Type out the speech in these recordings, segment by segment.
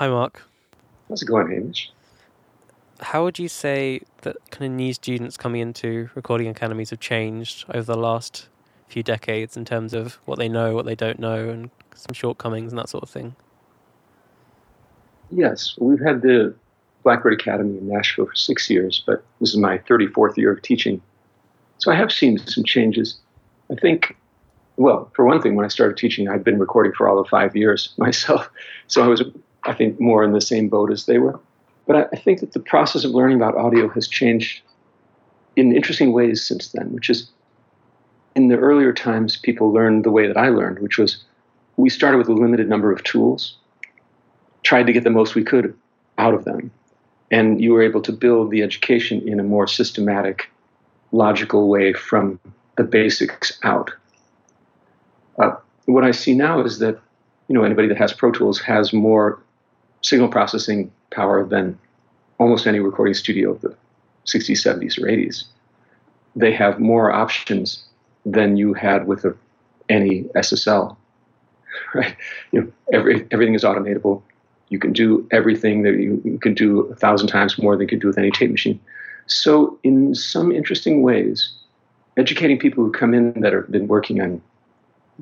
Hi, Mark. How's it going, Hamish? How would you say that kind of new students coming into recording academies have changed over the last few decades in terms of what they know, what they don't know, and some shortcomings and that sort of thing? Yes, we've had the Blackbird Academy in Nashville for six years, but this is my 34th year of teaching. So I have seen some changes. I think, well, for one thing, when I started teaching, I'd been recording for all of five years myself. So I was, I think, more in the same boat as they were. But I, I think that the process of learning about audio has changed in interesting ways since then, which is in the earlier times, people learned the way that I learned, which was we started with a limited number of tools, tried to get the most we could out of them. And you were able to build the education in a more systematic, logical way from the basics out. Uh, what I see now is that you know anybody that has Pro Tools has more signal processing power than almost any recording studio of the 60s, 70s, or 80s. They have more options than you had with a, any SSL. Right? You know, every, everything is automatable. You can do everything that you, you can do a thousand times more than you can do with any tape machine. So, in some interesting ways, educating people who come in that have been working on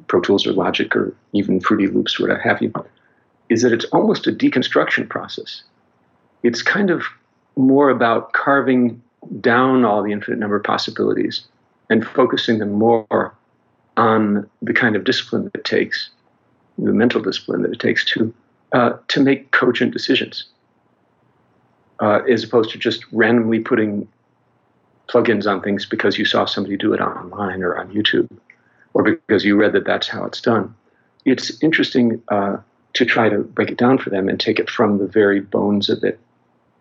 Pro Tools or Logic or even Fruity Loops or what have you, is that it's almost a deconstruction process. It's kind of more about carving down all the infinite number of possibilities and focusing them more on the kind of discipline that it takes, the mental discipline that it takes to uh, to make cogent decisions, uh, as opposed to just randomly putting plugins on things because you saw somebody do it online or on YouTube, or because you read that that's how it's done. It's interesting uh, to try to break it down for them and take it from the very bones of it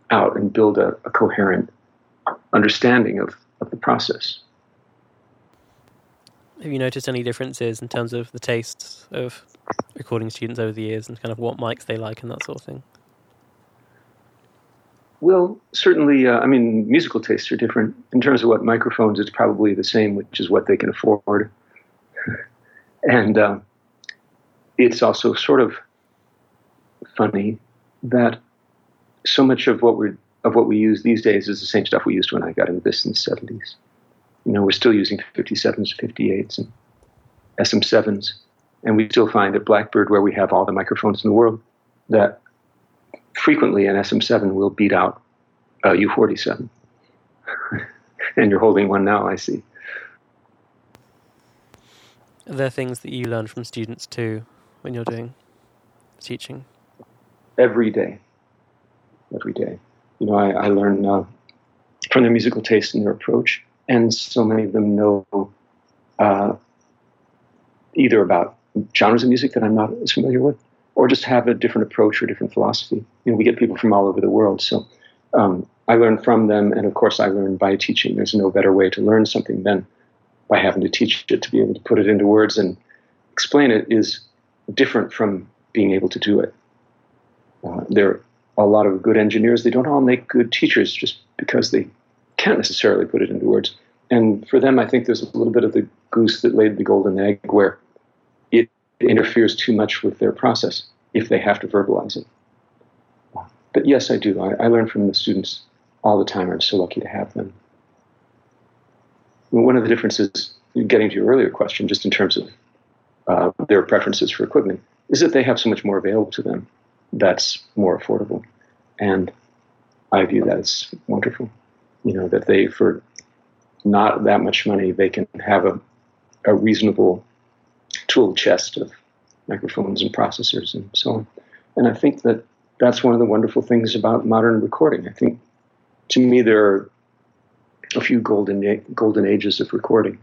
out and build a, a coherent understanding of, of the process. Have you noticed any differences in terms of the tastes of recording students over the years and kind of what mics they like and that sort of thing? Well, certainly, uh, I mean, musical tastes are different. In terms of what microphones, it's probably the same, which is what they can afford. and uh, it's also sort of funny that so much of what we of what we use these days is the same stuff we used when I got into this in the 70s. You know, we're still using 57s, 58s, and SM7s, and we still find at Blackbird, where we have all the microphones in the world, that frequently an SM7 will beat out a U47. and you're holding one now, I see. Are there things that you learn from students too when you're doing teaching? Every day. Every day. You know, I, I learn uh, from their musical taste and their approach and so many of them know uh, either about genres of music that I'm not as familiar with, or just have a different approach or different philosophy. You know, we get people from all over the world, so um, I learn from them, and of course, I learn by teaching. There's no better way to learn something than by having to teach it to be able to put it into words and explain it is different from being able to do it. Uh, there are a lot of good engineers. They don't all make good teachers just because they can't necessarily put it into words. And for them, I think there's a little bit of the goose that laid the golden egg where it interferes too much with their process if they have to verbalize it. But yes, I do. I, I learn from the students all the time. I'm so lucky to have them. One of the differences, getting to your earlier question, just in terms of uh, their preferences for equipment, is that they have so much more available to them that's more affordable. And I view that as wonderful you know that they for not that much money they can have a, a reasonable tool chest of microphones and processors and so on. And I think that that's one of the wonderful things about modern recording. I think to me there are a few golden golden ages of recording.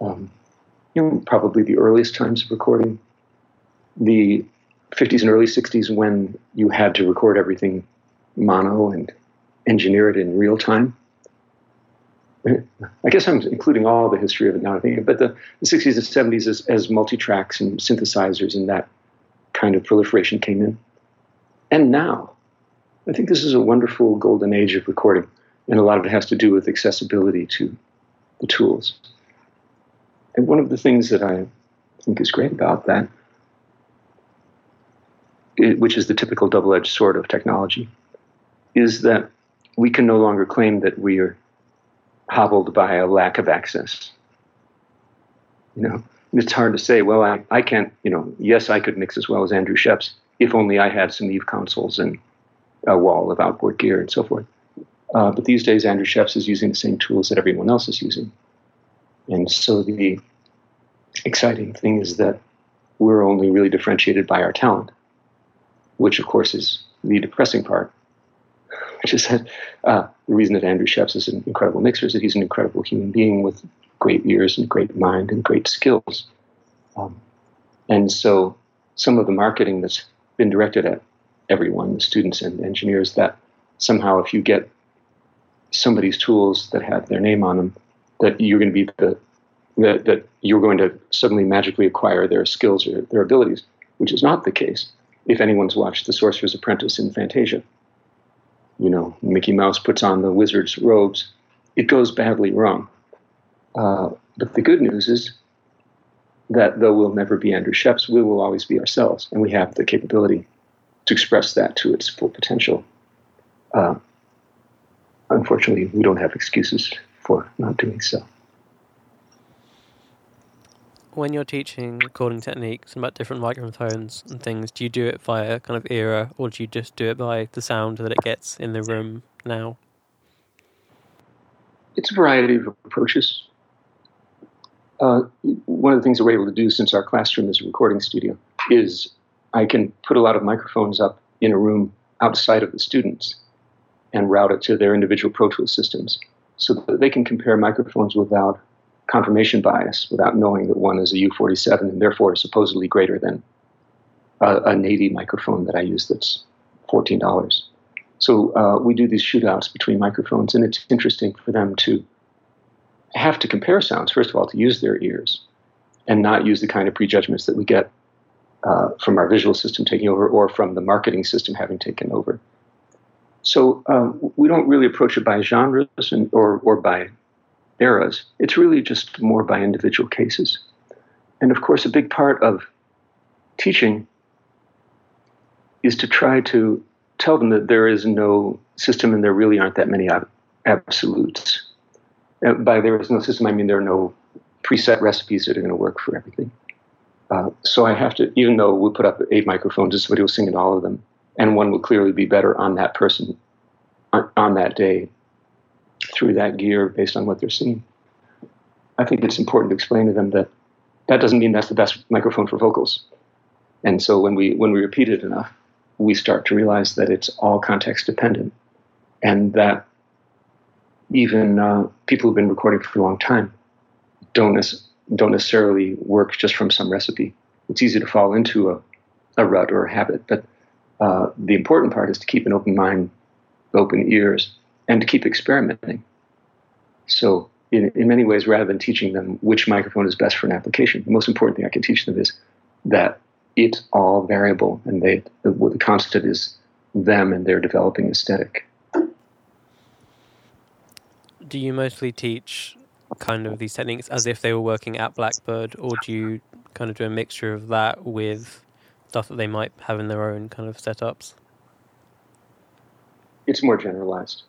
Um, you know, probably the earliest times of recording, the 50s and early 60s when you had to record everything mono and engineer it in real time. I guess I'm including all the history of it now. But the, the 60s and 70s, as, as multi-tracks and synthesizers and that kind of proliferation came in, and now, I think this is a wonderful golden age of recording, and a lot of it has to do with accessibility to the tools. And one of the things that I think is great about that which is the typical double edged sword of technology, is that we can no longer claim that we are hobbled by a lack of access. You know, it's hard to say, well, I, I can't, you know, yes, I could mix as well as Andrew Scheps if only I had some Neve consoles and a wall of outboard gear and so forth. Uh, but these days, Andrew Scheps is using the same tools that everyone else is using. And so the exciting thing is that we're only really differentiated by our talent, which, of course, is the depressing part, which is that uh, the reason that Andrew Scheps is an incredible mixer is that he's an incredible human being with great ears and great mind and great skills. Um, and so some of the marketing that's been directed at everyone, the students and engineers, that somehow if you get somebody's tools that have their name on them, that you're going to be the that, that you're going to suddenly magically acquire their skills or their abilities, which is not the case if anyone's watched The Sorcerer's Apprentice in Fantasia. You know, Mickey Mouse puts on the wizard's robes. It goes badly wrong. Uh, but the good news is that though we'll never be Andrew Scheps, we will always be ourselves, and we have the capability to express that to its full potential. Uh, unfortunately, we don't have excuses for not doing so. When you're teaching recording techniques and about different microphones and things, do you do it via kind of era, or do you just do it by the sound that it gets in the room now? It's a variety of approaches. Uh, one of the things that we're able to do since our classroom is a recording studio is I can put a lot of microphones up in a room outside of the students and route it to their individual Pro Tools systems so that they can compare microphones without confirmation bias, without knowing that one is a U47 and therefore is supposedly greater than a, a Nady microphone that I use that's $14. So uh, we do these shootouts between microphones, and it's interesting for them to have to compare sounds, first of all, to use their ears and not use the kind of prejudgments that we get uh, from our visual system taking over or from the marketing system having taken over. So um, we don't really approach it by genres and, or, or by eras. It's really just more by individual cases. And of course, a big part of teaching is to try to tell them that there is no system and there really aren't that many absolutes. Uh, by there is no system, I mean there are no preset recipes that are going to work for everything. Uh, so I have to, even though we put up eight microphones, and somebody will sing in all of them, and one will clearly be better on that person on, on that day through that gear based on what they're seeing. I think it's important to explain to them that that doesn't mean that's the best microphone for vocals. And so when we when we repeat it enough, we start to realize that it's all context dependent, and that even uh, people who've been recording for a long time don't don't necessarily work just from some recipe. It's easy to fall into a, a rut or a habit, but uh, the important part is to keep an open mind, open ears, and to keep experimenting. So, in, in many ways, rather than teaching them which microphone is best for an application, the most important thing I can teach them is that it's all variable, and they the, the constant is them and their developing aesthetic. Do you mostly teach kind of these techniques as if they were working at Blackbird, or do you kind of do a mixture of that with stuff that they might have in their own kind of setups? It's more generalized.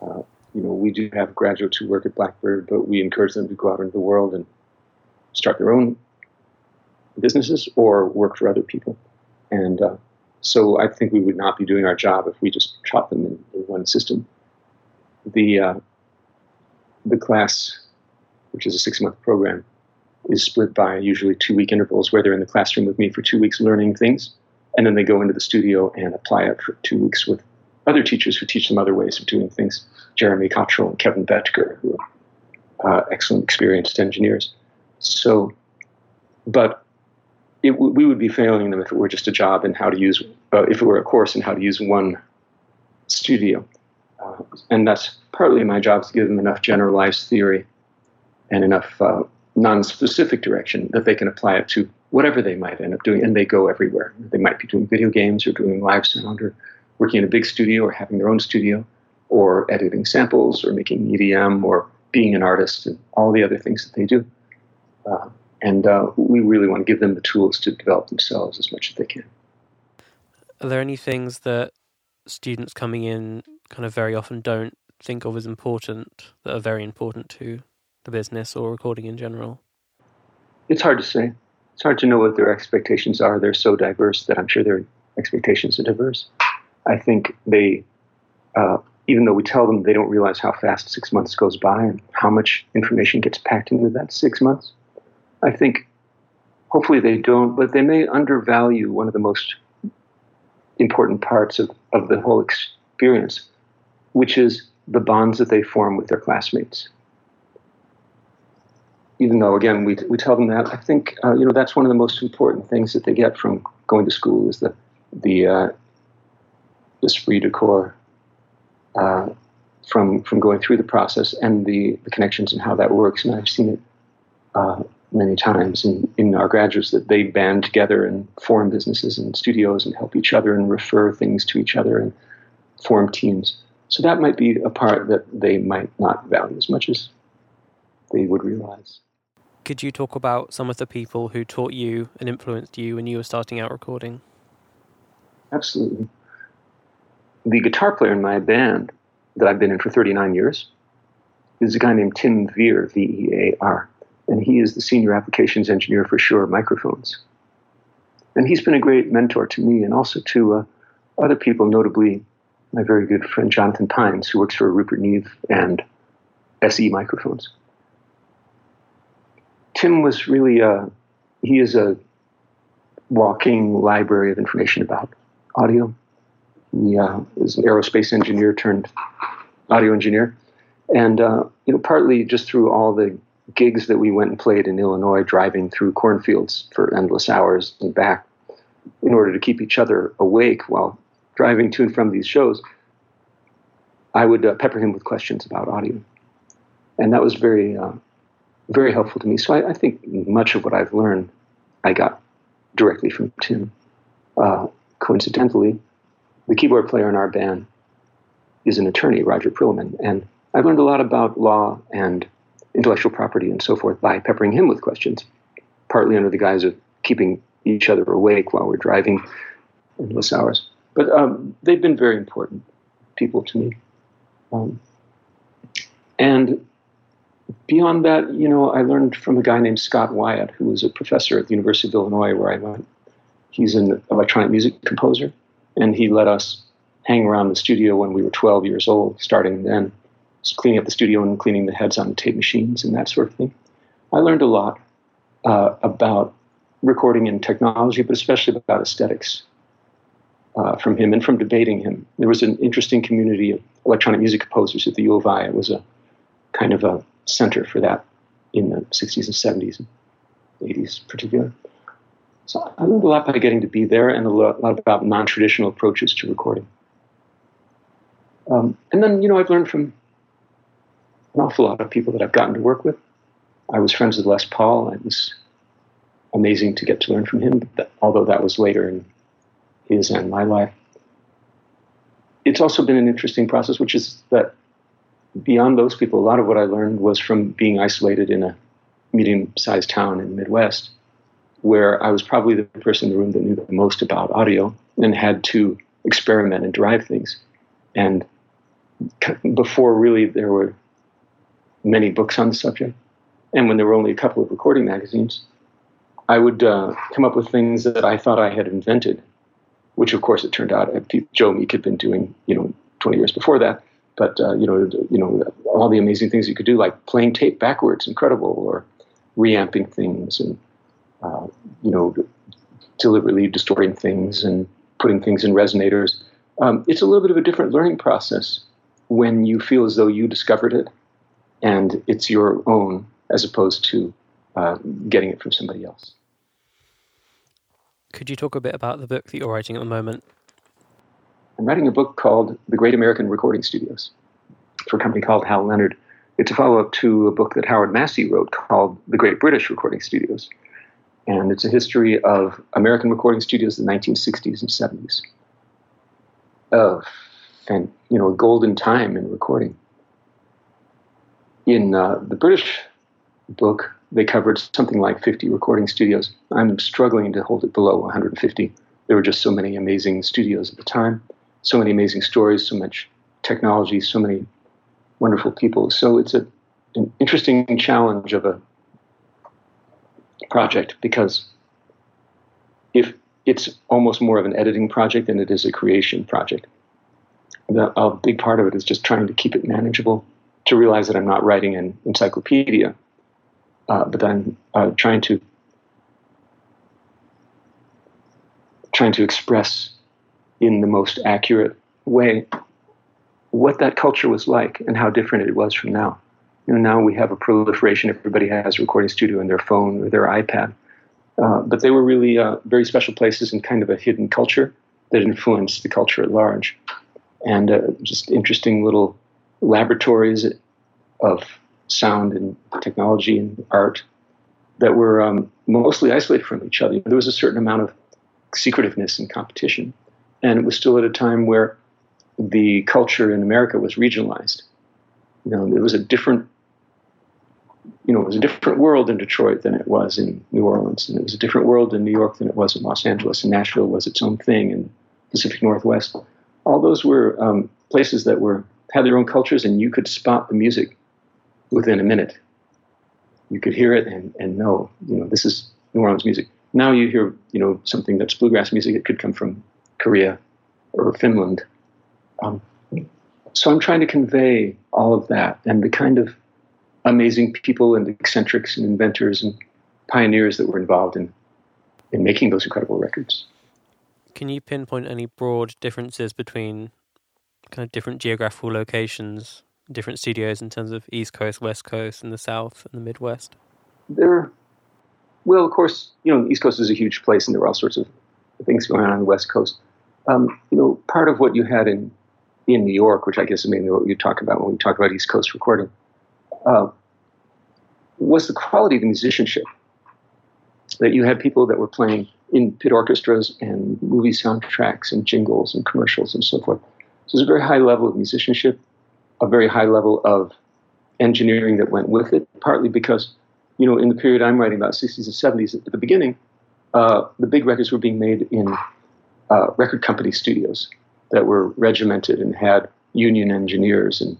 Uh, you know, we do have graduates who work at Blackbird, but we encourage them to go out into the world and start their own businesses or work for other people. And uh, so I think we would not be doing our job if we just taught them in, in one system. The uh, the class, which is a six month program, is split by usually two week intervals where they're in the classroom with me for two weeks learning things, and then they go into the studio and apply it for two weeks with other teachers who teach them other ways of doing things. Jeremy Cottrell and Kevin Betker, who are uh, excellent, experienced engineers. So, but it, we would be failing them if it were just a job in how to use, uh, if it were a course in how to use one studio. Uh, and that's partly my job is to give them enough generalized theory and enough uh, non-specific direction that they can apply it to whatever they might end up doing, and they go everywhere. They might be doing video games or doing live sound or working in a big studio or having their own studio or editing samples or making EDM or being an artist and all the other things that they do. Uh, and uh, we really want to give them the tools to develop themselves as much as they can. Are there any things that students coming in kind of very often don't think of as important that are very important to the business or recording in general? It's hard to say. It's hard to know what their expectations are. They're so diverse that I'm sure their expectations are diverse. I think they, uh, even though we tell them, they don't realize how fast six months goes by and how much information gets packed into that six months. I think hopefully they don't, but they may undervalue one of the most important parts of, of the whole experience, which is the bonds that they form with their classmates. Even though, again, we, we tell them that, I think uh, you know that's one of the most important things that they get from going to school is the the uh, esprit de corps uh, from from going through the process and the, the connections and how that works. And I've seen it uh, many times in, in our graduates that they band together and form businesses and studios and help each other and refer things to each other and form teams. So that might be a part that they might not value as much as they would realize. Could you talk about some of the people who taught you and influenced you when you were starting out recording? Absolutely. The guitar player in my band that I've been in for 39 years is a guy named Tim Vear, V E A R, and he is the senior applications engineer for Shure Microphones. And he's been a great mentor to me and also to uh, other people, notably my very good friend Jonathan Pines, who works for Rupert Neve and SE Microphones. Tim was really a, uh, he is a walking library of information about audio. He uh, is an aerospace engineer turned audio engineer. And, uh, you know, partly just through all the gigs that we went and played in Illinois, driving through cornfields for endless hours and back in order to keep each other awake while driving to and from these shows, I would uh, pepper him with questions about audio. And that was very, uh, very helpful to me. So I, I, think much of what I've learned, I got directly from Tim. Uh, coincidentally, the keyboard player in our band is an attorney, Roger Prilliman, and I've learned a lot about law and intellectual property and so forth by peppering him with questions, partly under the guise of keeping each other awake while we're driving endless hours. But um, they've been very important people to me. Um, and beyond that, you know, I learned from a guy named Scott Wyatt, who was a professor at the University of Illinois, where I went. He's an electronic music composer, and he let us hang around the studio when we were 12 years old, starting then, cleaning up the studio and cleaning the heads on the tape machines and that sort of thing. I learned a lot uh, about recording and technology, but especially about aesthetics uh, from him and from debating him. There was an interesting community of electronic music composers at the U of I. It was a kind of a center for that in the 60s and 70s and 80s, particularly. So I learned a lot by getting to be there and a lot, about non-traditional approaches to recording. Um, and then, you know, I've learned from an awful lot of people that I've gotten to work with. I was friends with Les Paul. It was amazing to get to learn from him, that, although that was later in his and my life. It's also been an interesting process, which is that beyond those people, a lot of what I learned was from being isolated in a medium sized town in the Midwest, where I was probably the person in the room that knew the most about audio and had to experiment and drive things. And before really there were many books on the subject, and when there were only a couple of recording magazines, I would uh, come up with things that I thought I had invented, which of course it turned out Joe Meek had been doing, you know, 20 years before that. But uh, you know, you know, all the amazing things you could do, like playing tape backwards, incredible, or reamping things, and uh, you know, deliberately distorting things and putting things in resonators. Um, it's a little bit of a different learning process when you feel as though you discovered it and it's your own as opposed to uh, getting it from somebody else. Could you talk a bit about the book that you're writing at the moment? I'm writing a book called The Great American Recording Studios for a company called Hal Leonard. It's a follow up to a book that Howard Massey wrote called The Great British Recording Studios. And it's a history of American recording studios in the 1960s and 70s. Of, and, you know, a golden time in recording in uh, the British book, they covered something like 50 recording studios. I'm struggling to hold it below 150 there were just so many amazing studios at the time, so many amazing stories, so much technology, so many wonderful people. So it's a, an interesting challenge of a project because if it's almost more of an editing project than it is a creation project. The, a big part of it is just trying to keep it manageable, to realize that I'm not writing an encyclopedia, uh, but I'm uh, trying to trying to express in the most accurate way what that culture was like and how different it was from now. You know, now we have a proliferation. Everybody has a recording studio in their phone or their iPad. Uh, but they were really uh, very special places and kind of a hidden culture that influenced the culture at large. And uh, just interesting little laboratories of sound and technology and art that were um, mostly isolated from each other. There was a certain amount of secretiveness and competition. And it was still at a time where the culture in America was regionalized. You know, it was a different, you know, it was a different world in Detroit than it was in New Orleans, and it was a different world in New York than it was in Los Angeles, and Nashville was its own thing, and Pacific Northwest. All those were um, places that were had their own cultures, and you could spot the music within a minute. You could hear it and, and know, you know, this is New Orleans music. Now you hear, you know, something that's bluegrass music. It could come from Korea or Finland. Um, so I'm trying to convey all of that and the kind of amazing people and eccentrics and inventors and pioneers that were involved in in making those incredible records. Can you pinpoint any broad differences between kind of different geographical locations, different studios in terms of East Coast, West Coast, and the South and the Midwest? There well, of course, you know, the East Coast is a huge place, and there were all sorts of things going on on the West Coast. Um, you know, part of what you had in in New York, which I guess is mainly what you talk about when we talk about East Coast recording, uh, was the quality of the musicianship. That you had people that were playing in pit orchestras and movie soundtracks and jingles and commercials and so forth. So there's a very high level of musicianship, a very high level of engineering that went with it, partly because you know, in the period I'm writing about, 60s and 70s, at the beginning, uh, the big records were being made in uh, record company studios that were regimented and had union engineers, and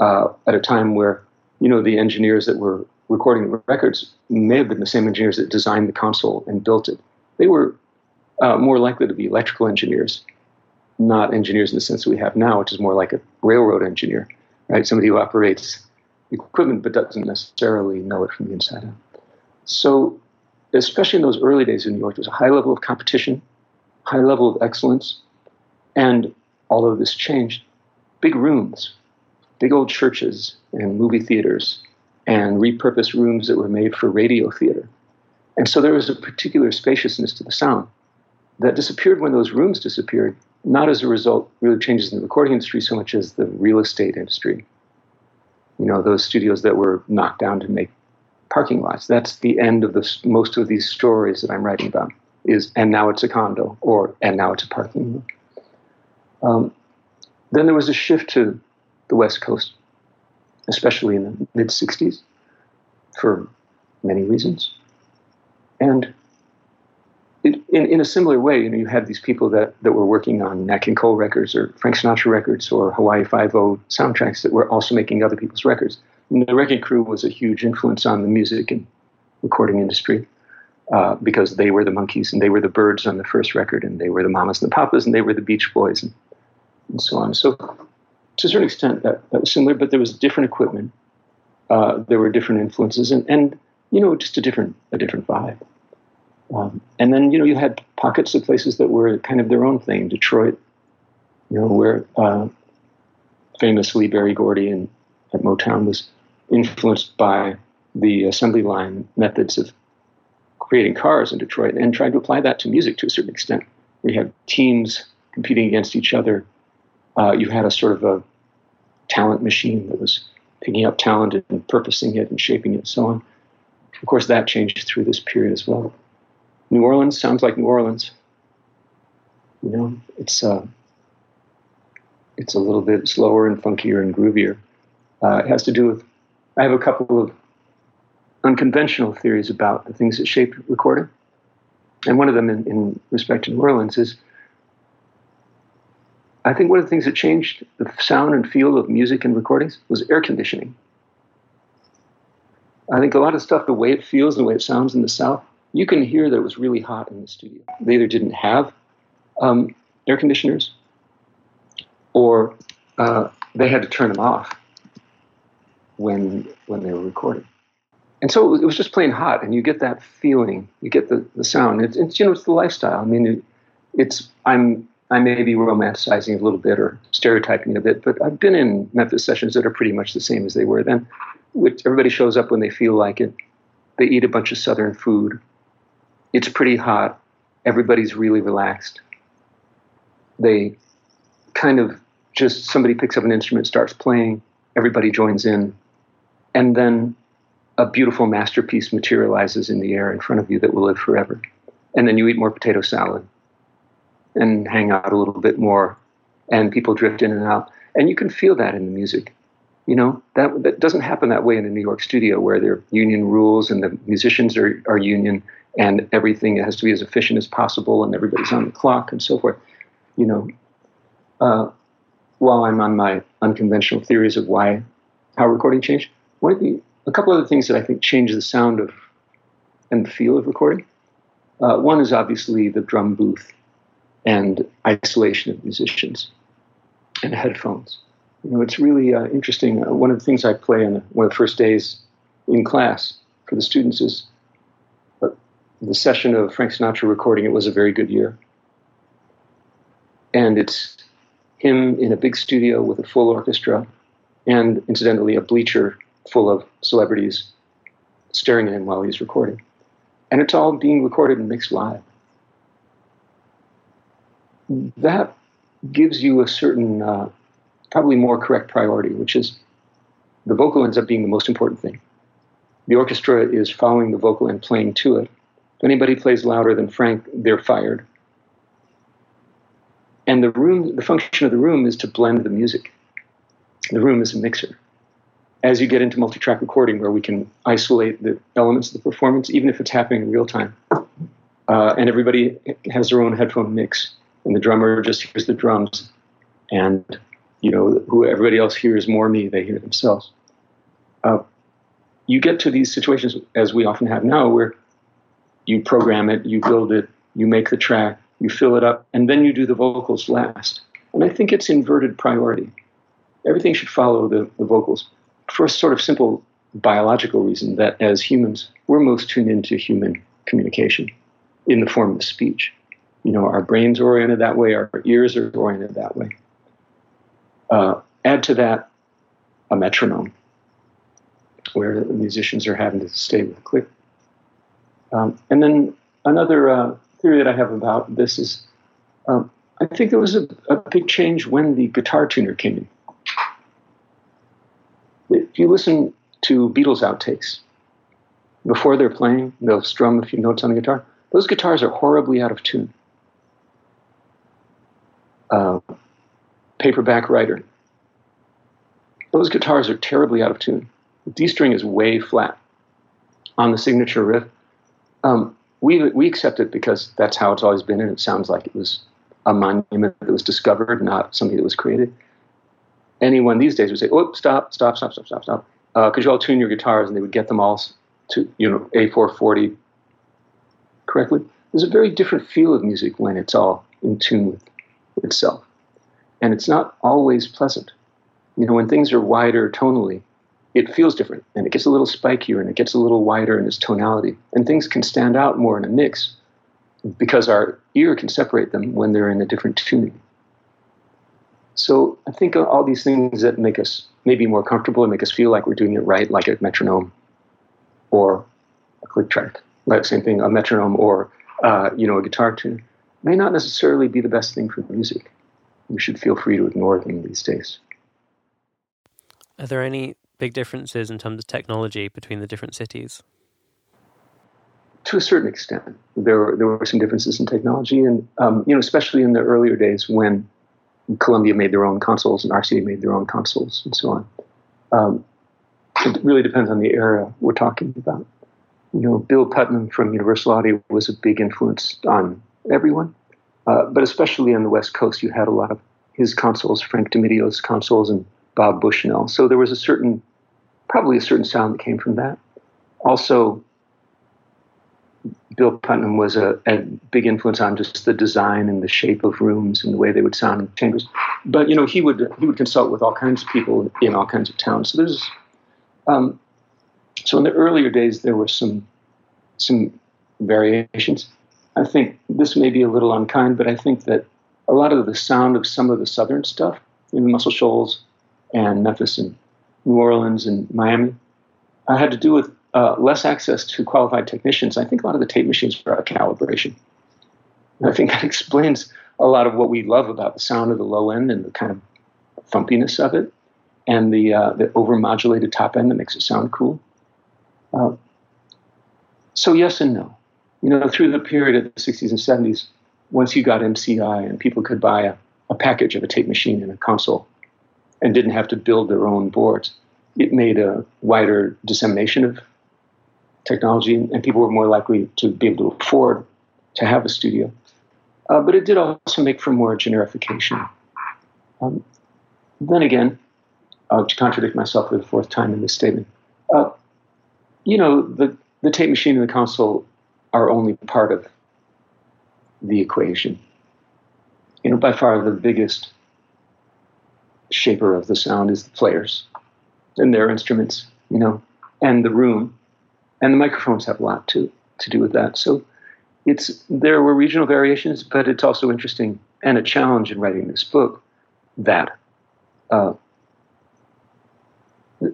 uh, at a time where, you know, the engineers that were recording the records may have been the same engineers that designed the console and built it. They were uh, more likely to be electrical engineers, not engineers in the sense that we have now, which is more like a railroad engineer, right? Somebody who operates equipment but doesn't necessarily know it from the inside out. So, especially in those early days in New York, there was a high level of competition, high level of excellence, and although this changed, big rooms, big old churches and movie theaters, and repurposed rooms that were made for radio theater. And so there was a particular spaciousness to the sound that disappeared when those rooms disappeared, not as a result really changes in the recording industry so much as the real estate industry you know, those studios that were knocked down to make parking lots. That's the end of the most of these stories that I'm writing about. Is and now it's a condo, or and now it's a parking lot. Um, then there was a shift to the West Coast, especially in the mid '60s, for many reasons, and in, in a similar way, you know, you had these people that, that were working on Nat King Cole records or Frank Sinatra records or Hawaii Five-O soundtracks that were also making other people's records. And the Wrecking Crew was a huge influence on the music and recording industry uh, because they were the Monkees and they were the Byrds on the first record and they were the Mamas and the Papas and they were the Beach Boys and, and so on. So to a certain extent, that, that was similar, but there was different equipment. Uh, there were different influences and, and you know, just a different a different vibe. Um, and then, you know, you had pockets of places that were kind of their own thing. Detroit, you know, where uh, famously Berry Gordy and at Motown was influenced by the assembly line methods of creating cars in Detroit and tried to apply that to music to a certain extent. We had teams competing against each other. Uh, you had a sort of a talent machine that was picking up talent and purposing it and shaping it and so on. Of course, that changed through this period as well. New Orleans sounds like New Orleans. You know, it's uh, it's a little bit slower and funkier and groovier. Uh, it has to do with I have a couple of unconventional theories about the things that shape recording. and one of them in, in respect to New Orleans is I think one of the things that changed the sound and feel of music and recordings was air conditioning. I think a lot of stuff, the way it feels, the way it sounds in the South, you can hear that it was really hot in the studio. They either didn't have um, air conditioners or uh, they had to turn them off when when they were recording. And so it was, just plain hot, and you get that feeling, you get the, the sound. It's, it's you know it's the lifestyle. I mean, it, it's I'm I may be romanticizing a little bit or stereotyping a bit, but I've been in Memphis sessions that are pretty much the same as they were then. Which everybody shows up when they feel like it. They eat a bunch of Southern food. It's pretty hot. Everybody's really relaxed. They kind of just somebody picks up an instrument, starts playing, everybody joins in, and then a beautiful masterpiece materializes in the air in front of you that will live forever. And then you eat more potato salad and hang out a little bit more, and people drift in and out. And you can feel that in the music. You know, that, that doesn't happen that way in a New York studio where there are union rules and the musicians are, are union and everything has to be as efficient as possible and everybody's on the clock and so forth. You know, uh, while I'm on my unconventional theories of why, how recording changed, one of the, a couple other things that I think change the sound of and the feel of recording. Uh, one is obviously the drum booth and isolation of musicians and headphones. You know, it's really uh, interesting. Uh, one of the things I play on one of the first days in class for the students is uh, the session of Frank Sinatra recording. It was a very good year, and it's him in a big studio with a full orchestra, and incidentally, a bleacher full of celebrities staring at him while he's recording, and it's all being recorded and mixed live that gives you a certain, uh, probably more correct priority, which is the vocal ends up being the most important thing. The orchestra is following the vocal and playing to it. If anybody plays louder than Frank, they're fired. And the room, the function of the room is to blend the music. The room is a mixer. As you get into multi-track recording, where we can isolate the elements of the performance, even if it's happening in real time, uh, and everybody has their own headphone mix, and the drummer just hears the drums, and you know who everybody else hears more me, they hear themselves. Uh, you get to these situations as we often have now, where you program it, you build it, you make the track, you fill it up, and then you do the vocals last. And I think it's inverted priority. Everything should follow the, the vocals for a sort of simple biological reason that as humans, we're most tuned into human communication in the form of speech. You know, our brains are oriented that way, our ears are oriented that way. Uh, add to that a metronome, where the musicians are having to stay with click. Um, and then another uh, theory that I have about this is um, I think there was a, a, big change when the guitar tuner came in. If you listen to Beatles outtakes, before they're playing, they'll strum a few notes on the guitar. Those guitars are horribly out of tune uh, paperback writer. Those guitars are terribly out of tune. The D string is way flat on the signature riff. Um, we, we accept it because that's how it's always been, and it sounds like it was a monument that was discovered, not something that was created. Anyone these days would say, "Oh, stop, stop, stop, stop, stop, stop," uh, you all tune your guitars, and they would get them all to you know A440 correctly. There's a very different feel of music when it's all in tune with itself. And it's not always pleasant. You know, when things are wider tonally, it feels different and it gets a little spikier and it gets a little wider in its tonality. And things can stand out more in a mix because our ear can separate them when they're in a different tuning. So I think all these things that make us maybe more comfortable and make us feel like we're doing it right, like a metronome or a click track, like same thing, a metronome or uh, you know a guitar tune, may not necessarily be the best thing for music. We should feel free to ignore them these days. Are there any big differences in terms of technology between the different cities? To a certain extent, there were, there were some differences in technology, and um, you know, especially in the earlier days when Columbia made their own consoles and RCA made their own consoles, and so on. Um, it really depends on the era we're talking about. you know, Bill Putnam from Universal Audio was a big influence on everyone, uh, but especially on the West Coast, you had a lot of his consoles, Frank DeMedio's consoles, and Bob Bushnell. So there was a certain, probably a certain sound that came from that. Also, Bill Putnam was a, a, big influence on just the design and the shape of rooms and the way they would sound in chambers. But you know, he would he would consult with all kinds of people in all kinds of towns. So there's, um, so in the earlier days there were some some variations. I think this may be a little unkind, but I think that a lot of the sound of some of the southern stuff in the Muscle Shoals and Memphis and New Orleans and Miami I had to do with uh, less access to qualified technicians. I think a lot of the tape machines were out of calibration. And I think that explains a lot of what we love about the sound of the low end and the kind of thumpiness of it, and the uh, the overmodulated top end that makes it sound cool. Uh, so yes and no. You know, through the period of the 60s and 70s, once you got MCI and people could buy a, a package of a tape machine and a console and didn't have to build their own boards, it made a wider dissemination of technology, and people were more likely to be able to afford to have a studio. Uh, but it did also make for more generification. Um, then again, uh, to contradict myself for the fourth time in this statement, uh, you know, the, the tape machine and the console are only part of the equation. You know, by far the biggest shaper of the sound is the players and their instruments, you know, and the room, and the microphones have a lot to to do with that. So it's there were regional variations, but it's also interesting and a challenge in writing this book that uh,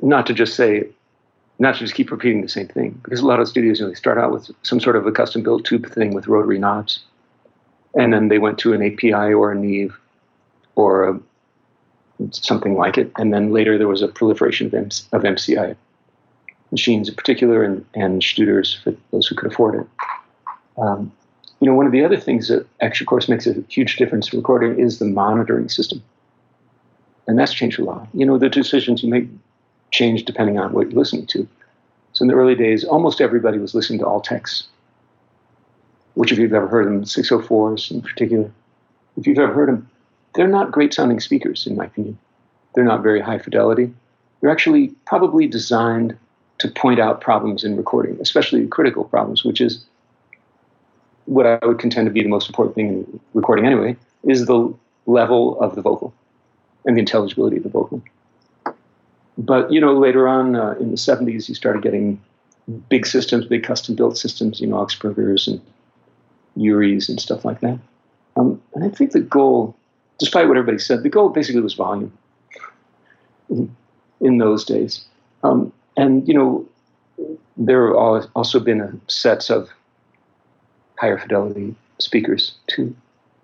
not to just say not to just keep repeating the same thing because a lot of studios know, they start out with some sort of a custom built tube thing with rotary knobs and then they went to an api or a neve or a something like it. And then later there was a proliferation of, of MCI machines in particular and, and Studers for those who could afford it. Um, you know, one of the other things that actually, of course, makes a huge difference in recording is the monitoring system. And that's changed a lot. You know, the decisions you make change depending on what you're listening to. So in the early days, almost everybody was listening to Altecs. which if you've ever heard them, 604s in particular, if you've ever heard them, they're not great sounding speakers, in my opinion. They're not very high fidelity. They're actually probably designed to point out problems in recording, especially critical problems, which is what I would contend to be the most important thing in recording anyway, is the level of the vocal and the intelligibility of the vocal. But you know, later on uh, in the 70s, you started getting big systems, big custom-built systems, you know, Augspurgers and UREIs and stuff like that. Um, and I think the goal despite what everybody said, the goal basically was volume in, in those days. Um, and, you know, there have also been sets of higher fidelity speakers too.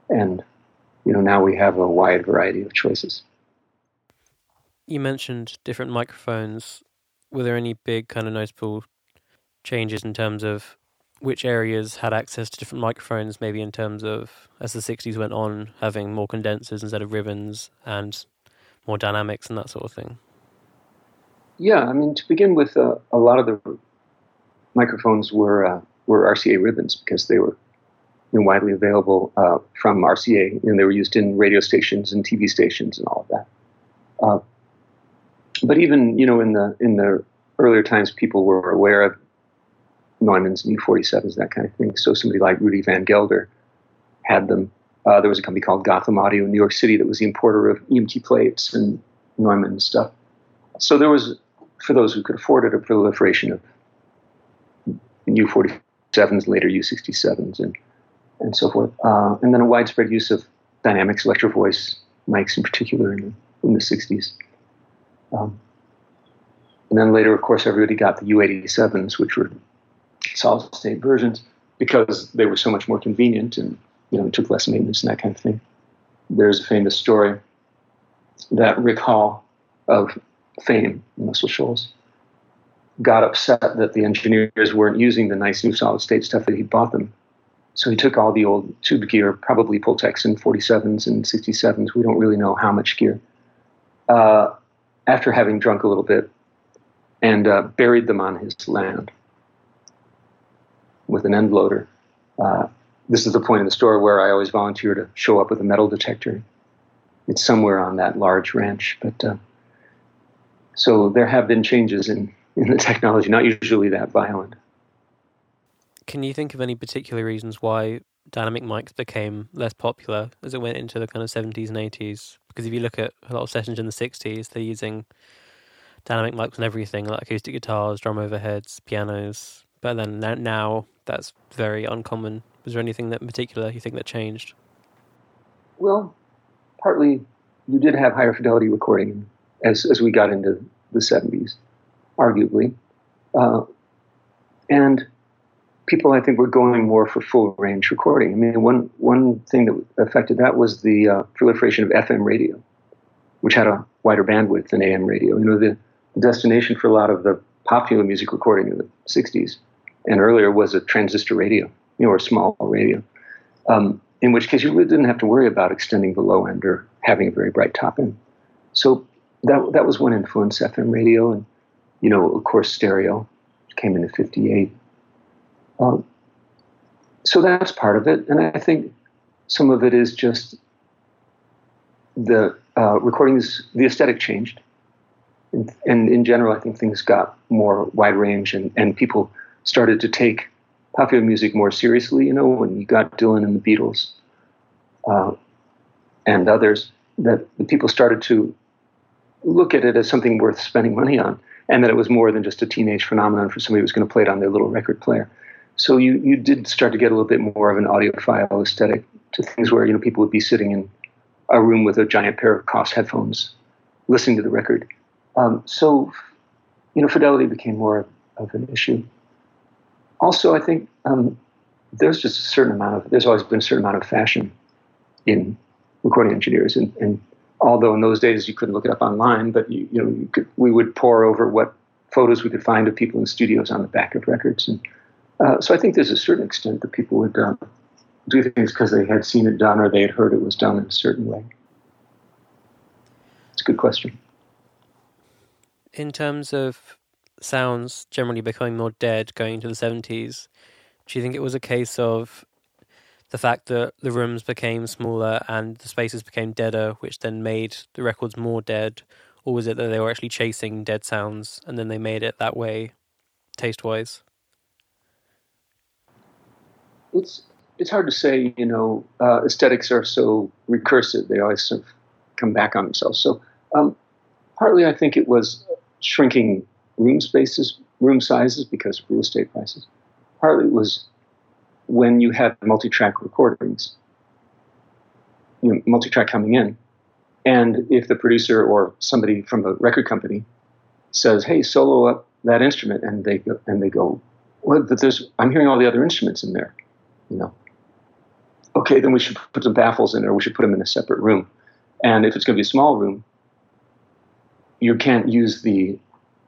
And, you know, now we have a wide variety of choices. You mentioned different microphones. Were there any big kind of noticeable changes in terms of which areas had access to different microphones, maybe in terms of as the 60s went on, having more condensers instead of ribbons and more dynamics and that sort of thing? Yeah, I mean, to begin with, uh, a lot of the microphones were uh, were RCA ribbons because they were you know, widely available uh, from RCA, and they were used in radio stations and TV stations and all of that. Uh, but even you know, in the in the earlier times, people were aware of Neumann's and U47s, that kind of thing. So somebody like Rudy Van Gelder had them. Uh, there was a company called Gotham Audio in New York City that was the importer of EMT plates and Neumann and stuff. So there was, for those who could afford it, a proliferation of U47s, later U67s, and and so forth. Uh, and then a widespread use of dynamics, Electro-Voice mics in particular in the, in the 60s. Um, and then later, of course, everybody got the U87s, which were solid state versions because they were so much more convenient and you know took less maintenance and that kind of thing. There's a famous story that Rick Hall of fame, Muscle Shoals, got upset that the engineers weren't using the nice new solid state stuff that he bought them. So he took all the old tube gear, probably Pultecs and 47s and 67s. We don't really know how much gear. Uh, after having drunk a little bit, and uh, buried them on his land with an end loader. Uh, this is the point in the story where I always volunteer to show up with a metal detector. It's somewhere on that large ranch, but uh, so there have been changes in, in the technology, not usually that violent. Can you think of any particular reasons why dynamic mics became less popular as it went into the kind of 70s and 80s? Because if you look at a lot of sessions in the 60s, they're using dynamic mics and everything, like acoustic guitars, drum overheads, pianos. But then now that's very uncommon. Was there anything that in particular you think that changed? Well, partly you did have higher fidelity recording as, as we got into the 70s, arguably. Uh, and people, I think, were going more for full range recording. I mean, one, one thing that affected that was the uh, proliferation of FM radio, which had a wider bandwidth than AM radio. You know, the, destination for a lot of the popular music recording in the 60s and earlier was a transistor radio, you know, or a small radio. Um, in which case you really didn't have to worry about extending the low end or having a very bright top end. So that that was one influence, FM radio, and you know, of course, stereo came in '58. Um, so that's part of it, and I think some of it is just the uh, recordings. The aesthetic changed, and, and, in general, I think things got more wide range, and, and people started to take popular music more seriously. You know, when you got Dylan and the Beatles uh, and others, that the people started to look at it as something worth spending money on, and that it was more than just a teenage phenomenon for somebody who was going to play it on their little record player. So you you did start to get a little bit more of an audiophile aesthetic to things where you know people would be sitting in a room with a giant pair of Koss headphones, listening to the record. Um, so you know fidelity became more of an issue. Also, I think um, there's just a certain amount of there's always been a certain amount of fashion in recording engineers, and, and although in those days you couldn't look it up online, but you, you know you could, we would pour over what photos we could find of people in studios on the back of records, and uh, so I think there's a certain extent that people would uh, do things because they had seen it done or they had heard it was done in a certain way. It's a good question. In terms of sounds generally becoming more dead going into the 70s, do you think it was a case of the fact that the rooms became smaller and the spaces became deader, which then made the records more dead, or was it that they were actually chasing dead sounds and then they made it that way, taste wise? It's it's hard to say. You know, uh, aesthetics are so recursive; they always sort of come back on themselves. So, um, partly, I think it was shrinking room spaces, room sizes because of real estate prices. Partly, it was when you had multi-track recordings, you know, multi-track coming in, and if the producer or somebody from a record company says, "Hey, solo up that instrument," and they go, and they go, "Well, but there's I'm hearing all the other instruments in there," you know. Okay, then we should put some baffles in there. We should put them in a separate room. And if it's going to be a small room, you can't use the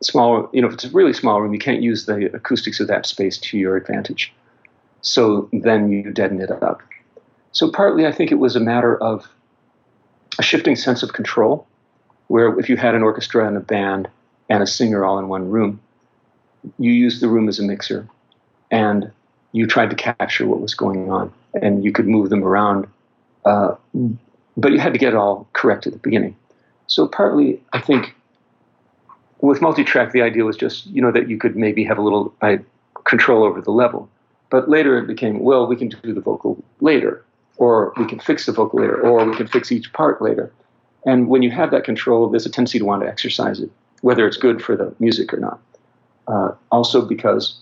small. You know, if it's a really small room, you can't use the acoustics of that space to your advantage. So then you deaden it up. So partly, I think it was a matter of a shifting sense of control, where if you had an orchestra and a band and a singer all in one room, you used the room as a mixer, and you tried to capture what was going on, and you could move them around, uh, but you had to get it all correct at the beginning. So partly, I think with multi-track, the idea was just you know that you could maybe have a little uh, control over the level. But later it became, well, we can do the vocal later, or we can fix the vocal later, or we can fix each part later. And when you have that control, there's a tendency to want to exercise it, whether it's good for the music or not. Uh, also, because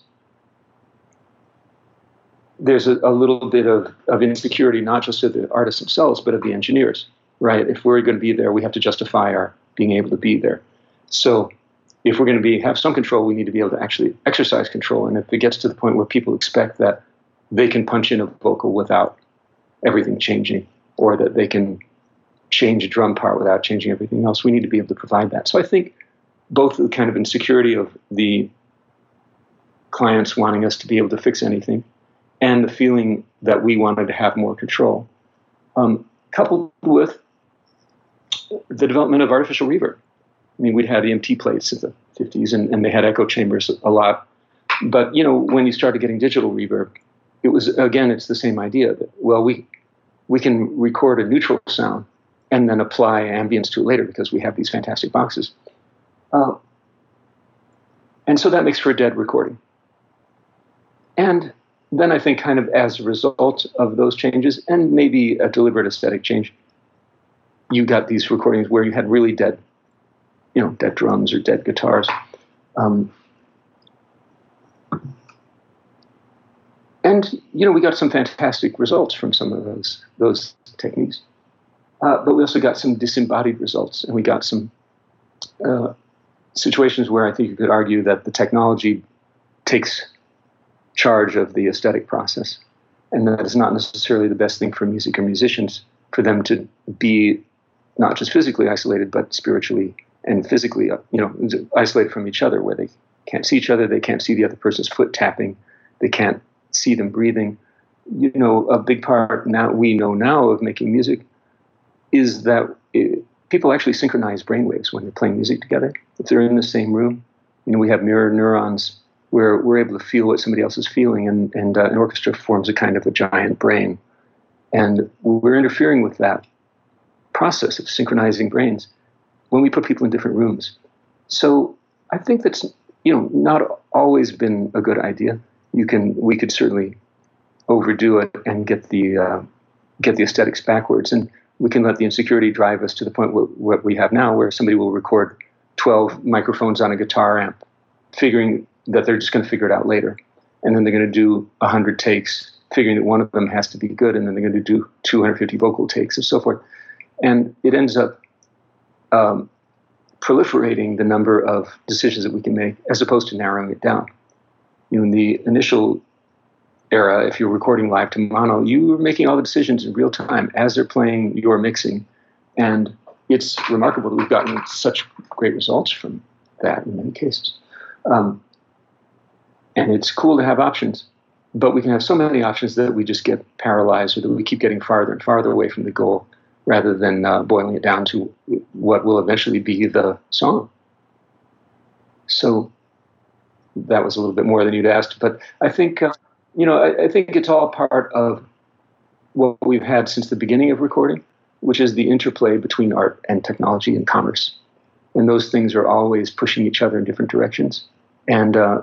there's a, a, little bit of, of insecurity, not just of the artists themselves, but of the engineers, right? If we're going to be there, we have to justify our being able to be there. So if we're going to be have some control, we need to be able to actually exercise control. And if it gets to the point where people expect that they can punch in a vocal without everything changing, or that they can change a drum part without changing everything else, we need to be able to provide that. So I think both the kind of insecurity of the clients wanting us to be able to fix anything, and the feeling that we wanted to have more control, um, coupled with the development of artificial reverb. I mean, we'd have EMT plates in the 50s, and, and they had echo chambers a lot. But you know, when you started getting digital reverb, it was again, it's the same idea that well, we we can record a neutral sound and then apply ambience to it later because we have these fantastic boxes. Uh, and so that makes for a dead recording. And then I think, kind of as a result of those changes, and maybe a deliberate aesthetic change, you got these recordings where you had really dead, you know, dead drums or dead guitars. Um, and you know, we got some fantastic results from some of those those techniques. Uh, but we also got some disembodied results, and we got some uh, situations where I think you could argue that the technology takes charge of the aesthetic process, and that is not necessarily the best thing for music or musicians for them to be not just physically isolated, but spiritually and physically, uh, you know, isolated from each other, where they can't see each other, they can't see the other person's foot tapping, they can't see them breathing. You know, a big part now we know now of making music is that it, people actually synchronize brainwaves when they're playing music together. If they're in the same room, you know, we have mirror neurons where we're able to feel what somebody else is feeling, and, and uh, an orchestra forms a kind of a giant brain. And we're interfering with that process of synchronizing brains when we put people in different rooms. So I think that's you know not always been a good idea. You can we could certainly overdo it and get the uh, get the aesthetics backwards, and we can let the insecurity drive us to the point where, what we have now, where somebody will record 12 microphones on a guitar amp, figuring that they're just going to figure it out later, and then they're going to do 100 takes, figuring that one of them has to be good, and then they're going to do 250 vocal takes and so forth, and it ends up um, proliferating the number of decisions that we can make as opposed to narrowing it down. You know, in the initial era, if you're recording live to mono, you were making all the decisions in real time as they're playing, you're mixing. And it's remarkable that we've gotten such great results from that in many cases. Um, and it's cool to have options, but we can have so many options that we just get paralyzed or that we keep getting farther and farther away from the goal rather than uh, boiling it down to what will eventually be the song. So that was a little bit more than you'd asked, but I think uh, you know, I, I, think it's all part of what we've had since the beginning of recording, which is the interplay between art and technology and commerce. And those things are always pushing each other in different directions. And, uh,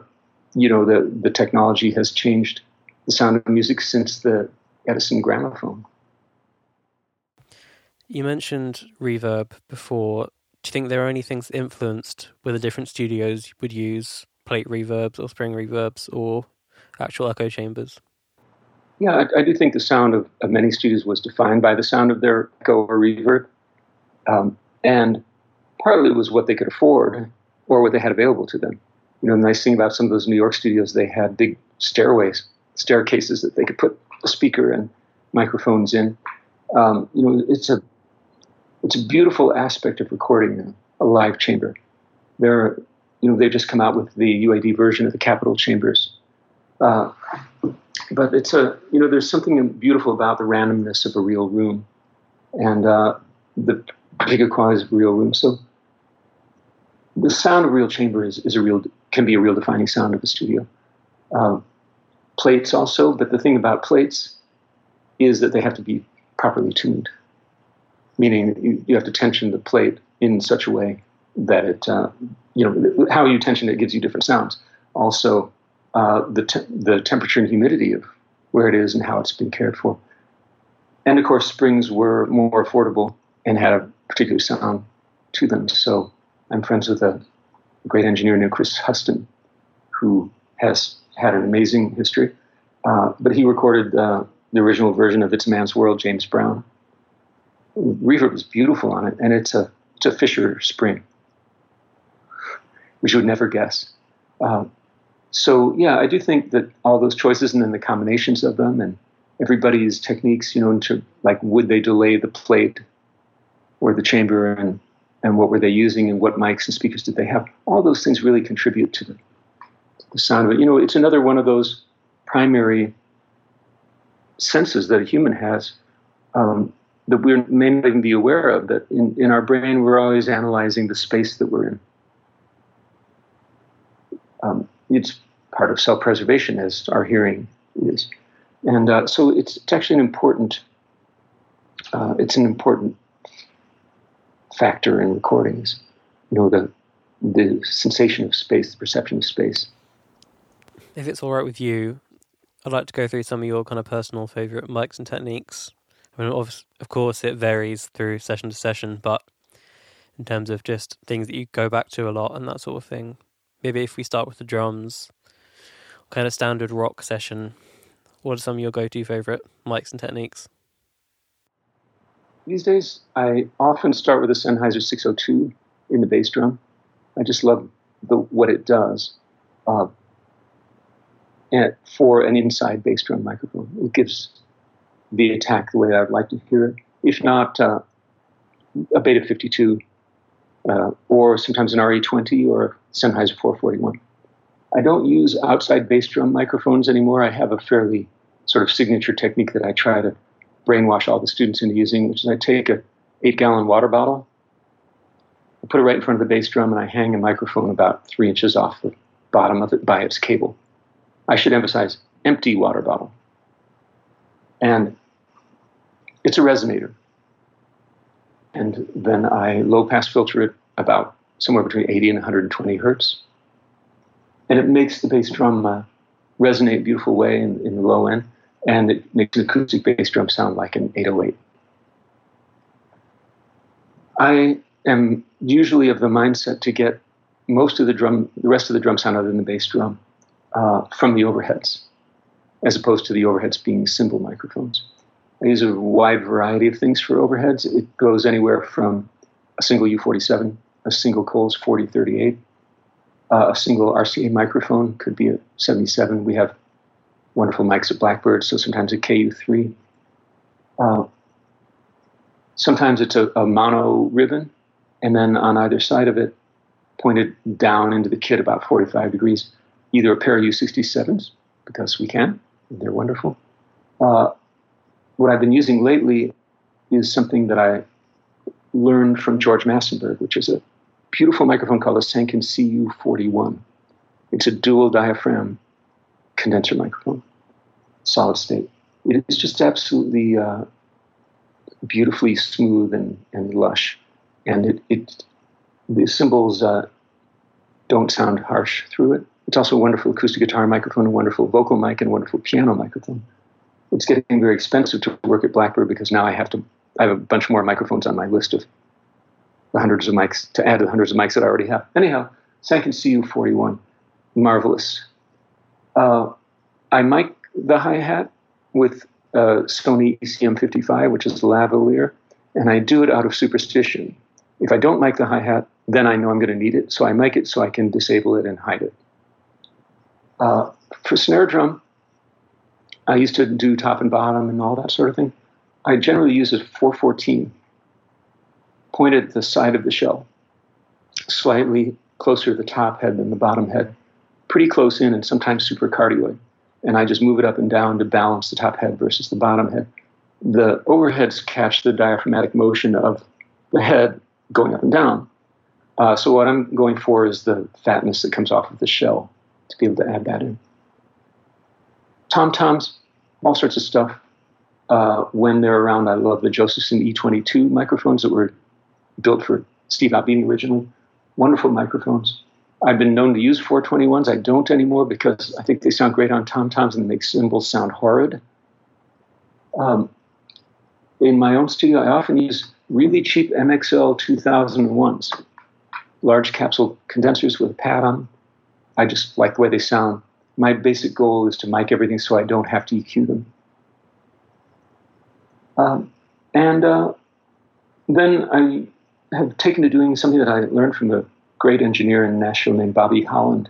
you know, the, the technology has changed the sound of music since the Edison gramophone. You mentioned reverb before. Do you think there are any things influenced whether different studios would use plate reverbs or spring reverbs or actual echo chambers? Yeah, I, I do think the sound of, of, many studios was defined by the sound of their echo or reverb. Um, and partly it was what they could afford or what they had available to them. You know, the nice thing about some of those New York studios, they had big stairways, staircases that they could put a speaker and microphones in. Um, you know, it's a it's a beautiful aspect of recording a, a live chamber. There, you know, they've just come out with the UAD version of the Capitol Chambers, uh, but it's a you know there's something beautiful about the randomness of a real room, and uh, the particular qualities of a real room. So the sound of a real chamber is, is a real can be a real defining sound of the studio. Uh, plates also, but the thing about plates is that they have to be properly tuned, meaning you, you have to tension the plate in such a way that it, uh, you know, how you tension it gives you different sounds. Also, uh, the, te- the temperature and humidity of where it is and how it's been cared for. And of course, springs were more affordable and had a particular sound to them. So I'm friends with a great engineer named Chris Huston, who has had an amazing history. Uh, but he recorded uh, the original version of It's Man's World, James Brown. Reverb is beautiful on it, and it's a, it's a Fisher spring, which you would never guess. Uh, so yeah, I do think that all those choices and then the combinations of them and everybody's techniques, you know, into like would they delay the plate or the chamber and and what were they using and what mics and speakers did they have? All those things really contribute to the, the sound of it. You know, it's another one of those primary senses that a human has um, that we may not even be aware of. That in, in our brain, we're always analyzing the space that we're in. Um, it's part of self-preservation as our hearing is. And uh, so it's, it's actually an important uh, it's an important factor in recordings. You know the the sensation of space, the perception of space. If it's all right with you, I'd like to go through some of your kind of personal favorite mics and techniques. I mean, of, of course, it varies through session to session, but in terms of just things that you go back to a lot and that sort of thing, maybe if we start with the drums, kind of standard rock session, what are some of your go-to favorite mics and techniques? These days, I often start with a Sennheiser 602 in the bass drum. I just love the what it does. Uh, and for an inside bass drum microphone, it gives the attack the way I'd like to hear it. If not, uh, a Beta 52, uh, or sometimes an RE20 or Sennheiser 441. I don't use outside bass drum microphones anymore. I have a fairly sort of signature technique that I try to brainwash all the students into using, which is I take a eight gallon water bottle, I put it right in front of the bass drum, and I hang a microphone about three inches off the bottom of it by its cable. I should emphasize empty water bottle. And it's a resonator. And then I low pass filter it about somewhere between 80 and 120 hertz. And it makes the bass drum uh, resonate beautiful way in, in the low end and it makes an acoustic bass drum sound like an 808. I am usually of the mindset to get most of the drum, the rest of the drum sound other than the bass drum, uh, from the overheads, as opposed to the overheads being cymbal microphones. I use a wide variety of things for overheads. It goes anywhere from a single U47, a single Coles 4038, uh, a single RCA microphone, could be a 77. We have wonderful mics at Blackbird, so sometimes a KU3. Uh, sometimes it's a, a, mono ribbon, and then on either side of it, pointed down into the kit about 45 degrees, either a pair of U67s, because we can, they're wonderful. Uh, what I've been using lately is something that I learned from George Massenburg, which is a beautiful microphone called a Sanken CU41. It's a dual diaphragm condenser microphone, solid state. It is just absolutely uh, beautifully smooth and, and lush. And it, it the cymbals uh, don't sound harsh through it. It's also a wonderful acoustic guitar microphone, a wonderful vocal mic, and a wonderful piano microphone. It's getting very expensive to work at Blackbird because now I have to. I have a bunch more microphones on my list of the hundreds of mics to add to the hundreds of mics that I already have. Anyhow, Sanken CU41, marvelous uh, I mic the hi hat with a Sony ECM55, which is lavalier, and I do it out of superstition. If I don't mic the hi hat, then I know I'm going to need it, so I mic it so I can disable it and hide it. Uh, for snare drum, I used to do top and bottom and all that sort of thing. I generally use a 414 pointed at the side of the shell, slightly closer to the top head than the bottom head pretty close in and sometimes supercardioid. And I just move it up and down to balance the top head versus the bottom head. The overheads catch the diaphragmatic motion of the head going up and down. Uh, so what I'm going for is the fatness that comes off of the shell to be able to add that in. Tom toms, all sorts of stuff. Uh, when they're around, I love the Josephson E22 microphones that were built for Steve Albini originally. Wonderful microphones. I've been known to use 421s. I don't anymore because I think they sound great on tom toms and make cymbals sound horrid. Um, in my own studio, I often use really cheap MXL 2001s, large capsule condensers with a pad on. I just like the way they sound. My basic goal is to mic everything so I don't have to EQ them. Um, and uh, then I have taken to doing something that I learned from the great engineer in Nashville named Bobby Holland,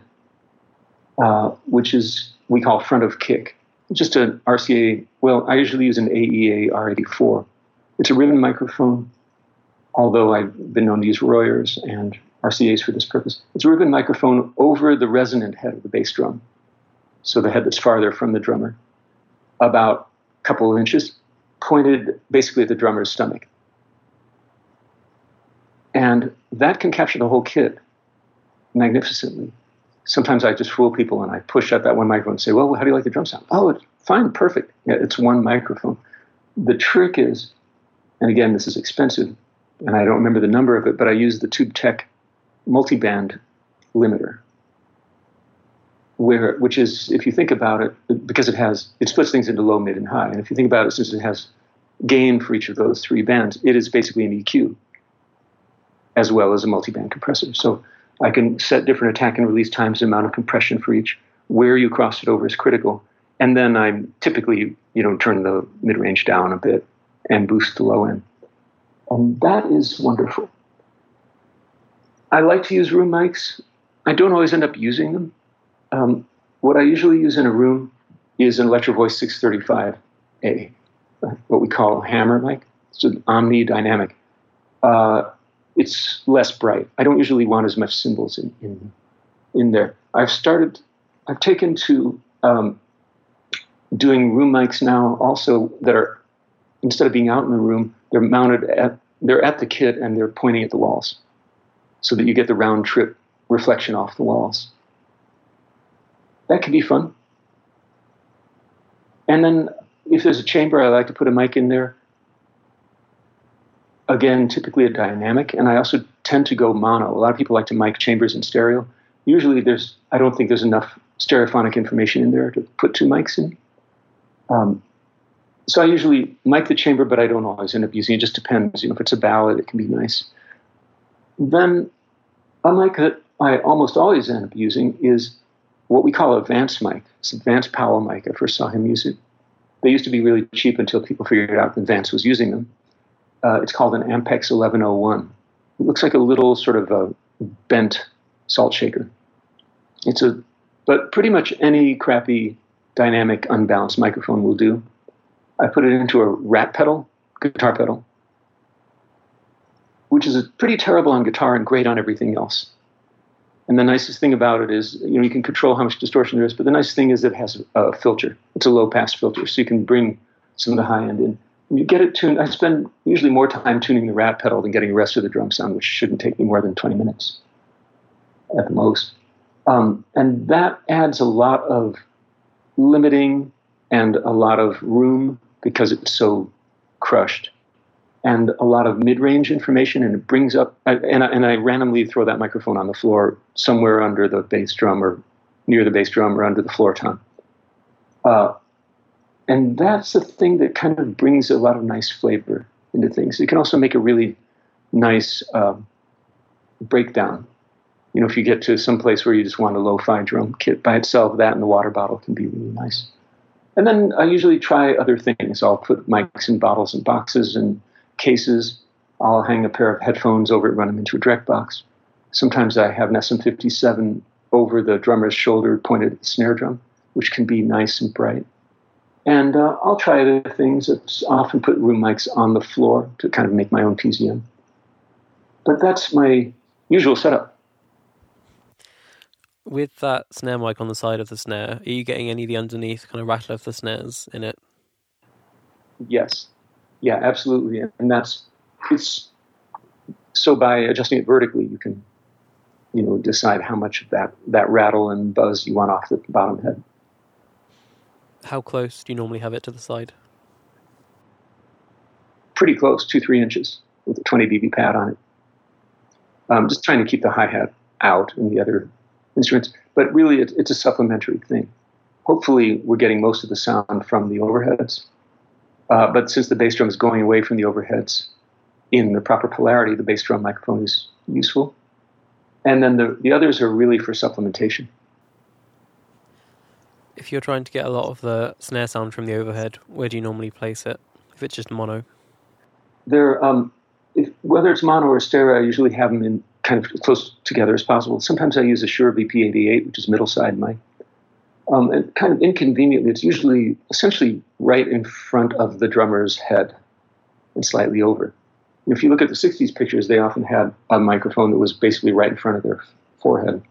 uh, which is we call front of kick. Just an RCA. Well, I usually use an AEA R84. It's a ribbon microphone, although I've been known to use Royers and RCAs for this purpose. It's a ribbon microphone over the resonant head of the bass drum, so the head that's farther from the drummer, about a couple of inches, pointed basically at the drummer's stomach. And that can capture the whole kit magnificently. sometimes I just fool people and I push out that one microphone and say, well, how do you like the drum sound? Oh, it's fine, perfect. Yeah, it's one microphone. The trick is, and again, this is expensive, and I don't remember the number of it, but I use the Tube Tech multiband limiter, where which is, if you think about it, because it has it splits things into low, mid, and high, and if you think about it, since it has gain for each of those three bands, it is basically an EQ as well as a multiband compressor. So I can set different attack and release times, amount of compression for each. Where you cross it over is critical. And then I typically, you know, turn the mid range down a bit and boost the low end. And that is wonderful. I like to use room mics. I don't always end up using them. Um, what I usually use in a room is an Electro Voice 635A, what we call a hammer mic. It's an omni-dynamic. Uh, it's less bright. I don't usually want as much cymbals in, in, in there. I've started, I've taken to um, doing room mics now also that are, instead of being out in the room, they're mounted at, they're at the kit and they're pointing at the walls so that you get the round trip reflection off the walls. That can be fun. And then if there's a chamber, I like to put a mic in there again, typically a dynamic, and I also tend to go mono. A lot of people like to mic chambers in stereo. Usually, there's I don't think there's enough stereophonic information in there to put two mics in. Um, so I usually mic the chamber, but I don't always end up using it. It just depends. You know, if it's a ballad, it can be nice. Then a mic that I almost always end up using is what we call a Vance mic. It's a Vance Powell mic. I first saw him use it. They used to be really cheap until people figured out that Vance was using them. Uh, it's called an Ampex 1101. It looks like a little sort of a bent salt shaker. It's a, but pretty much any crappy dynamic unbalanced microphone will do. I put it into a rat pedal, guitar pedal, which is pretty terrible on guitar and great on everything else. And the nicest thing about it is, you know, you can control how much distortion there is, but the nice thing is it has a filter. It's a low pass filter, so you can bring some of the high end in you get it tuned. I spend usually more time tuning the rat pedal than getting the rest of the drum sound, which shouldn't take me more than 20 minutes at the most. Um, and that adds a lot of limiting and a lot of room because it's so crushed and a lot of mid-range information and it brings up and I, and I randomly throw that microphone on the floor somewhere under the bass drum or near the bass drum or under the floor tom uh, and that's the thing that kind of brings a lot of nice flavor into things. It can also make a really nice um, breakdown. You know, if you get to some place where you just want a lo-fi drum kit by itself, that and the water bottle can be really nice. And then I usually try other things. I'll put mics in bottles and boxes and cases. I'll hang a pair of headphones over it, run them into a direct box. Sometimes I have an SM57 over the drummer's shoulder pointed at the snare drum, which can be nice and bright. And uh, I'll try other things. It's often put room mics on the floor to kind of make my own PZM. But that's my usual setup. With that snare mic on the side of the snare, are you getting any of the underneath kind of rattle of the snares in it? Yes. Yeah, absolutely. And that's it's so by adjusting it vertically, you can you know decide how much of that that rattle and buzz you want off the bottom head. How close do you normally have it to the side? Pretty close, two, three inches with a 20 dB pad on it. Um, just trying to keep the hi hat out and the other instruments. But really, it, it's a supplementary thing. Hopefully, we're getting most of the sound from the overheads. Uh, but since the bass drum is going away from the overheads in the proper polarity, the bass drum microphone is useful. And then the, the others are really for supplementation if you're trying to get a lot of the snare sound from the overhead, where do you normally place it? If it's just mono, there, um, if, whether it's mono or stereo, I usually have them in kind of close together as possible. Sometimes I use a Shure VP88, which is middle side mic. Um, and kind of inconveniently, it's usually essentially right in front of the drummer's head and slightly over. And if you look at the 60s pictures, they often had a microphone that was basically right in front of their forehead.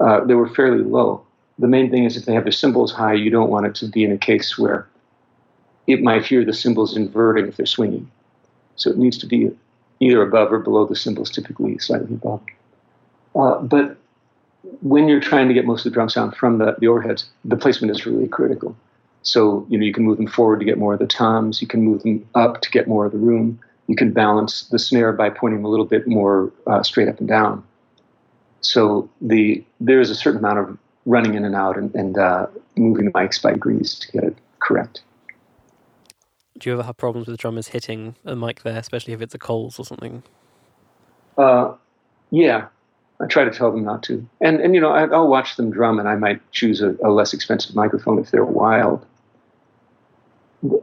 Uh, they were fairly low the main thing is if they have the cymbals high, you don't want it to be in a case where it might hear the cymbals inverting if they're swinging. So it needs to be either above or below the cymbals, typically slightly above. Uh, but when you're trying to get most of the drum sound from the, the overheads, the placement is really critical. So, you know, you can move them forward to get more of the toms, you can move them up to get more of the room, you can balance the snare by pointing them a little bit more uh, straight up and down. So the there's a certain amount of running in and out and, and uh, moving the mics by degrees to get it correct. Do you ever have problems with drummers hitting a mic there, especially if it's a Coles or something? Uh, yeah, I try to tell them not to. And and you know I, will watch them drum, and I might choose a, a less expensive microphone if they're wild.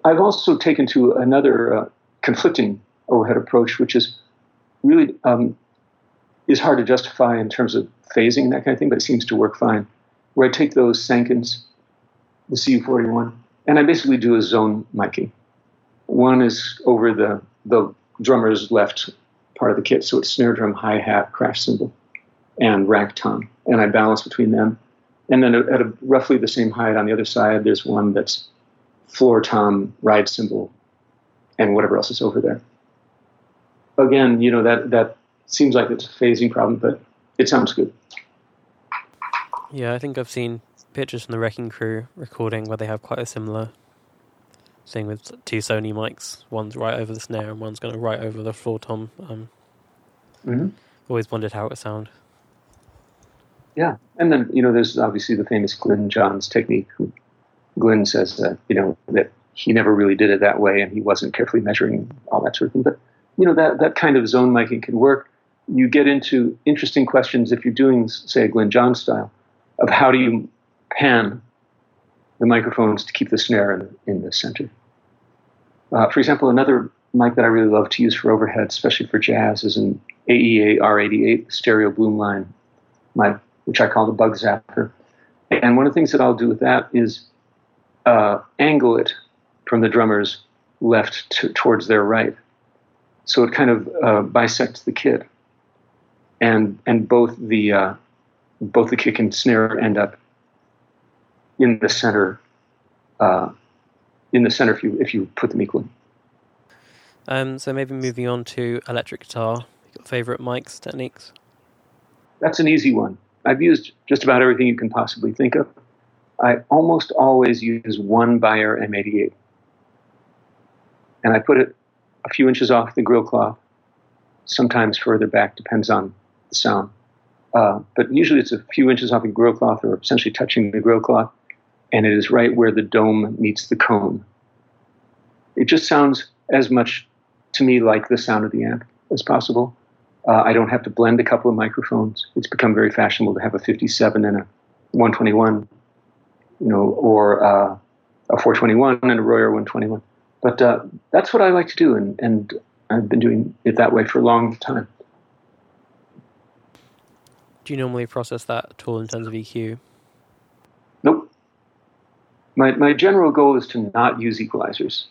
I've also taken to another uh, conflicting overhead approach, which is really um, is hard to justify in terms of phasing and that kind of thing, but it seems to work fine. Where I take those Sankens, the CU41, and I basically do a zone miking. One is over the the drummer's left part of the kit, so it's snare drum, hi hat, crash cymbal, and rack tom, and I balance between them. And then at a, roughly the same height on the other side, there's one that's floor tom, ride cymbal, and whatever else is over there again, you know, that, that seems like it's a phasing problem, but it sounds good. Yeah, I think I've seen pictures from the Wrecking Crew recording where they have quite a similar thing with two Sony mics. One's right over the snare and one's going to right over the floor tom. Um, mm-hmm. Always wondered how it would sound. Yeah, and then you know, there's obviously the famous Glyn Johns technique. Glyn says that you know that he never really did it that way, and he wasn't carefully measuring all that sort of thing. But you know that that kind of zone miking can work. You get into interesting questions if you're doing, say, a Glyn John style, of how do you pan the microphones to keep the snare in, in the center. Uh, for example, another mic that I really love to use for overhead, especially for jazz, is an AEA R88 stereo Blumlein mic, which I call the bug zapper. And one of the things that I'll do with that is uh, angle it from the drummer's left to, towards their right. So it kind of uh, bisects the kit, and and both the uh, both the kick and snare end up in the center. Uh, in the center, if you if you put them equally. Um, so maybe moving on to electric guitar. Favorite mics techniques? That's an easy one. I've used just about everything you can possibly think of. I almost always use one Beyer M88, and I put it a few inches off the grill cloth, sometimes further back, depends on the sound. Uh, but usually it's a few inches off the grill cloth or essentially touching the grill cloth, and it is right where the dome meets the cone. It just sounds as much to me like the sound of the amp as possible. Uh, I don't have to blend a couple of microphones. It's become very fashionable to have a 57 and a 121, you know, or uh, a 421 and a Royer 121. But uh, that's what I like to do, and, and I've been doing it that way for a long time. Do you normally process that at all in terms of EQ? Nope. My, my general goal is to not use equalizers.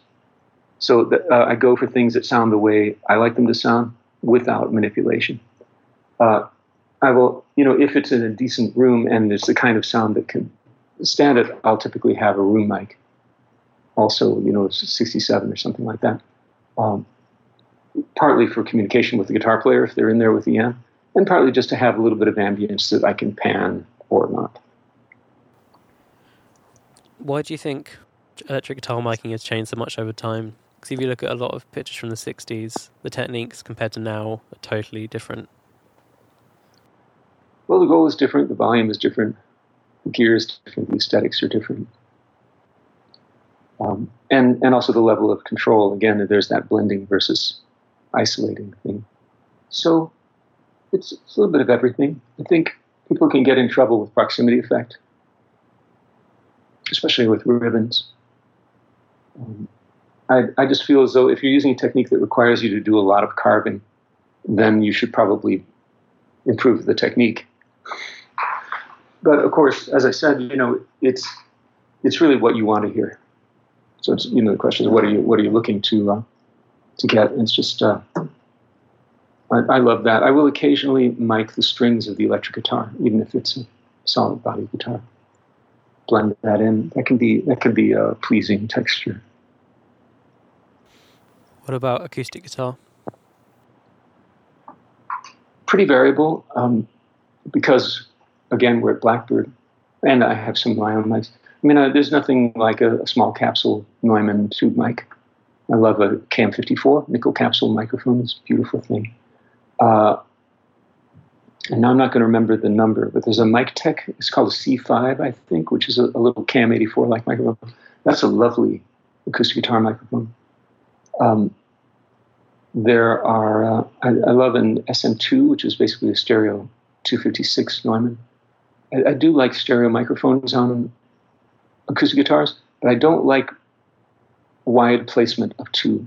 So that, uh, I go for things that sound the way I like them to sound without manipulation. Uh, I will, you know, if it's in a decent room and it's the kind of sound that can stand it, I'll typically have a room mic also, you know, 67 or something like that. Um, partly for communication with the guitar player if they're in there with the amp, and partly just to have a little bit of ambience that I can pan or not. Why do you think electric guitar miking has changed so much over time? Because if you look at a lot of pictures from the 60s, the techniques compared to now are totally different. Well, the goal is different, the volume is different, the gear is different, the aesthetics are different. Um, and and also the level of control. Again, there's that blending versus isolating thing. So it's, it's a little bit of everything. I think people can get in trouble with proximity effect, especially with ribbons. Um, I, I just feel as though if you're using a technique that requires you to do a lot of carving, then you should probably improve the technique. But of course, as I said, you know, it's it's really what you want to hear. So it's you know the question is what are you what are you looking to uh, to get? And it's just uh, I, I, love that. I will occasionally mic the strings of the electric guitar, even if it's a solid body guitar. Blend that in. That can be that can be a pleasing texture. What about acoustic guitar? Pretty variable, um, because again, we're at Blackbird, and I have some of my own mics. I mean, uh, there's nothing like a, a, small capsule Neumann tube mic. I love a KM54 nickel capsule microphone. It's a beautiful thing. Uh, and now I'm not going to remember the number, but there's a mic tech. It's called a C5, I think, which is a, a little KM 84 like microphone. That's a lovely acoustic guitar microphone. Um, there are, uh, I, I, love an SM2, which is basically a stereo 256 Neumann. I, I, do like stereo microphones on acoustic guitars, but I don't like wide placement of two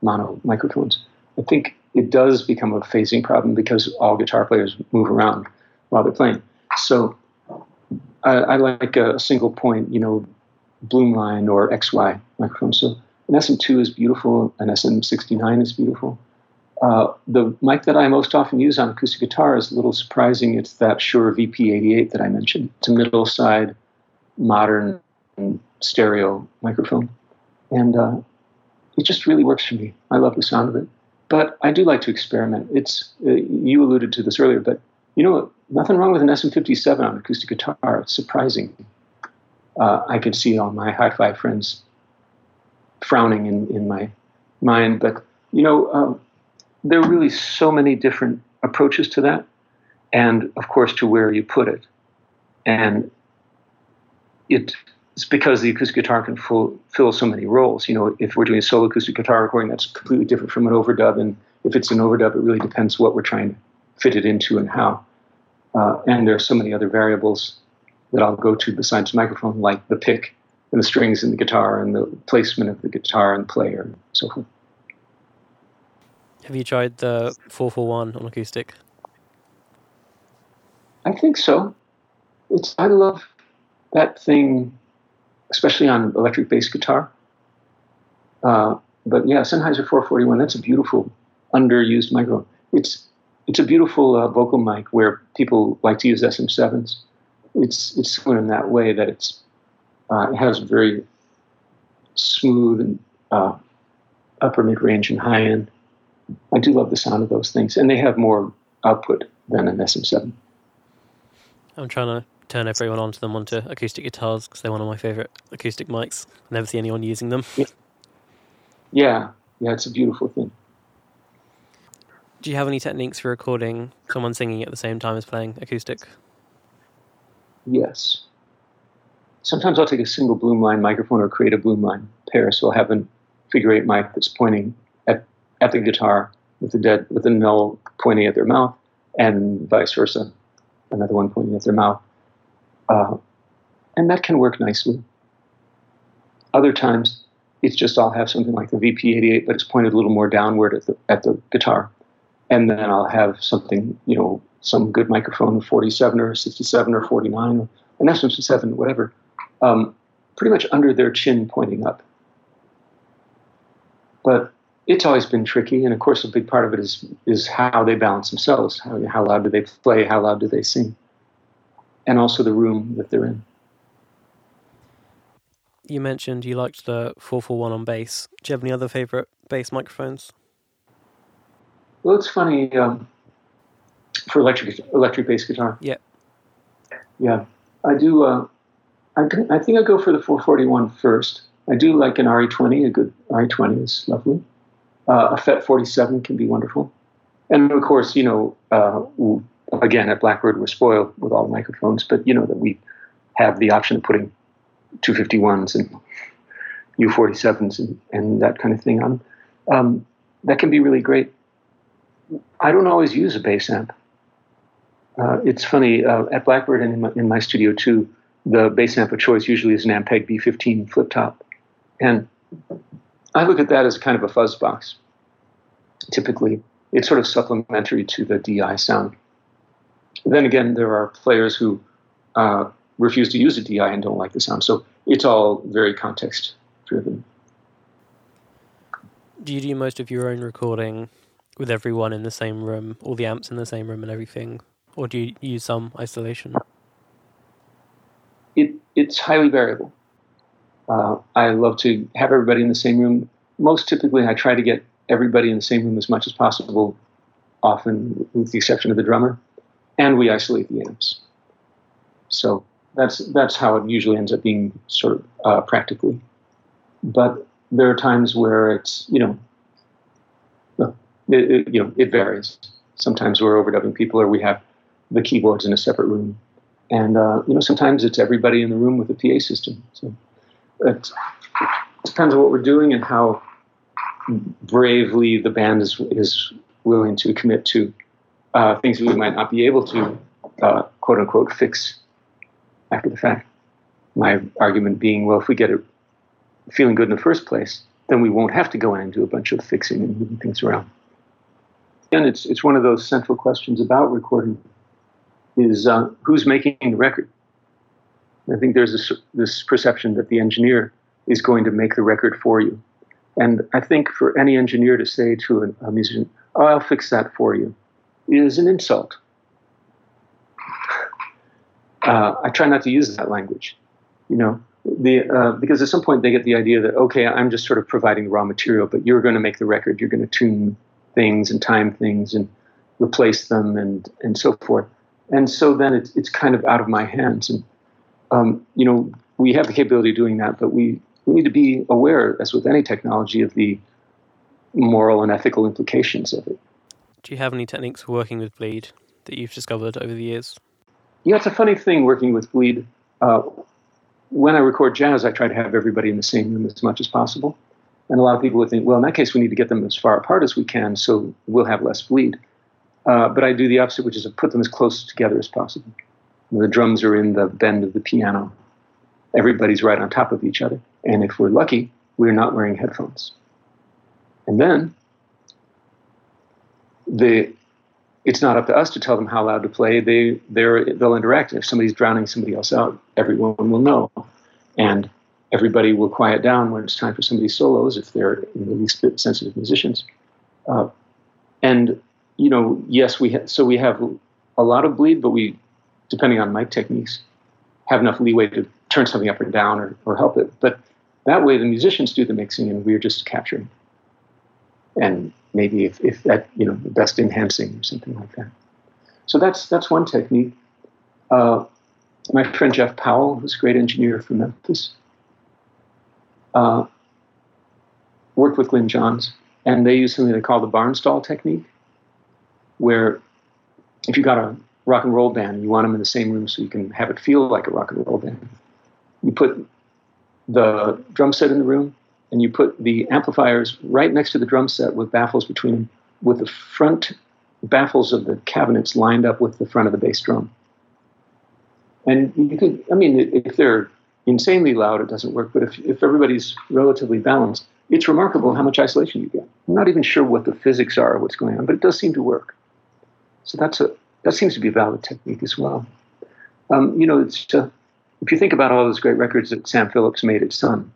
mono microphones. I think it does become a phasing problem because all guitar players move around while they're playing. So I, I like a single point, you know, Blumlein or XY microphone. So an SM2 is beautiful, an SM69 is beautiful. Uh, the mic that I most often use on acoustic guitar is a little surprising. It's that Shure VP88 that I mentioned. It's a middle side, modern stereo microphone. And uh, it just really works for me. I love the sound of it. But I do like to experiment. It's uh, You alluded to this earlier, but you know? Nothing wrong with an SM57 on acoustic guitar. It's surprising. Uh, I could see all my hi fi friends frowning in, in my mind. But, you know, um, there are really so many different approaches to that. And, of course, to where you put it. And it's because the acoustic guitar can full, fill so many roles. You know, if we're doing a solo acoustic guitar recording, that's completely different from an overdub. And if it's an overdub, it really depends what we're trying to fit it into and how. Uh, and there are so many other variables that I'll go to besides the microphone, like the pick and the strings in the guitar and the placement of the guitar and player and so forth. Have you tried the 441 on acoustic? I think so. It's I love that thing, especially on electric bass guitar. Uh, but yeah, Sennheiser 441. That's a beautiful, underused microphone. It's it's a beautiful uh, vocal mic where people like to use SM7s. It's it's similar in that way that it's uh, it has very smooth and uh, upper mid range and high end. I do love the sound of those things, and they have more output than an SM7. I'm trying to turn everyone onto them onto acoustic guitars because they're one of my favorite acoustic mics. I never see anyone using them. Yeah. yeah, yeah, it's a beautiful thing. Do you have any techniques for recording someone singing at the same time as playing acoustic? Yes sometimes I'll take a single Blumlein microphone or create a Blumlein pair. So I'll have a figure eight mic that's pointing at, at the guitar with the dead with the null pointing at their mouth, and vice versa, another one pointing at their mouth. Uh, and that can work nicely. Other times, it's just I'll have something like the VP88, but it's pointed a little more downward at the at the guitar, and then I'll have something, you know, some good microphone, 47 or 67 or 49 an SM7, whatever, um, pretty much under their chin pointing up. But it's always been tricky, and of course, a big part of it is is how they balance themselves. How, how loud do they play? How loud do they sing? And also the room that they're in. You mentioned you liked the 441 on bass. Do you have any other favorite bass microphones? Well, it's funny um, for electric electric bass guitar. Yeah, yeah, I do. Uh, I, I think I go for the 441 first. I do like an RE20. A good RE20 is lovely. Uh, a FET 47 can be wonderful. And of course, you know, uh, again, at Blackbird, we're spoiled with all the microphones, but you know that we have the option of putting 251s and U47s and, and that kind of thing on. Um, that can be really great. I don't always use a bass amp. Uh, it's funny, uh, at Blackbird and in my, in my studio too, the bass amp of choice usually is an Ampeg B15 flip top. And I look at that as kind of a fuzz box. Typically, it's sort of supplementary to the DI sound. Then again, there are players who uh, refuse to use a DI and don't like the sound. So it's all very context driven. Do you do most of your own recording with everyone in the same room, all the amps in the same room and everything? Or do you use some isolation? it, it's highly variable. Uh, I love to have everybody in the same room. Most typically, I try to get everybody in the same room as much as possible, often with the exception of the drummer, and we isolate the amps. So that's that's how it usually ends up being sort of uh, practically. But there are times where it's you know, it, it, you know it varies. Sometimes we're overdubbing people, or we have the keyboards in a separate room, and uh, you know sometimes it's everybody in the room with a PA system. So it depends on what we're doing and how bravely the band is is willing to commit to uh, things we might not be able to uh, quote unquote fix after the fact. My argument being, well, if we get it feeling good in the first place, then we won't have to go in and do a bunch of fixing and moving things around. And it's it's one of those central questions about recording is uh, who's making the record. I think there's this, this perception that the engineer is going to make the record for you. And I think for any engineer to say to a, a musician, oh, I'll fix that for you, is an insult. Uh, I try not to use that language, you know, the, uh, because at some point they get the idea that, okay, I'm just sort of providing raw material, but you're going to make the record, you're going to tune things and time things and replace them and, and so forth. And so then it's, it's kind of out of my hands. And, um, you know, we have the capability of doing that, but we, we need to be aware, as with any technology, of the moral and ethical implications of it. Do you have any techniques for working with bleed that you've discovered over the years? Yeah, it's a funny thing working with bleed. Uh, when I record jazz, I try to have everybody in the same room as much as possible. And a lot of people would think, well, in that case, we need to get them as far apart as we can, so we'll have less bleed. Uh, but I do the opposite, which is to put them as close together as possible. The drums are in the bend of the piano. Everybody's right on top of each other. And if we're lucky, we're not wearing headphones. And then the it's not up to us to tell them how loud to play. They they they'll interact. If somebody's drowning somebody else out, everyone will know, and everybody will quiet down when it's time for somebody's solos if they're the least bit sensitive musicians. Uh, and you know, yes, we ha- so we have a lot of bleed, but we, depending on mic techniques, have enough leeway to turn something up or down or, or help it. But that way, the musicians do the mixing, and we're just capturing. And maybe if, if that you know best enhancing or something like that. So that's that's one technique. Uh, my friend Jeff Powell, who's a great engineer from Memphis, uh, worked with Glyn Johns, and they use something they call the barnstall technique, where if you got a rock and roll band, and you want them in the same room so you can have it feel like a rock and roll band. You put the drum set in the room, and you put the amplifiers right next to the drum set with baffles between them, with the front baffles of the cabinets lined up with the front of the bass drum. And you can, I mean, if they're insanely loud, it doesn't work. But if, if everybody's relatively balanced, it's remarkable how much isolation you get. I'm not even sure what the physics are, what's going on, but it does seem to work. So that's a that seems to be a valid technique as well. Um, you know, it's uh, if you think about all those great records that Sam Phillips made at Sun,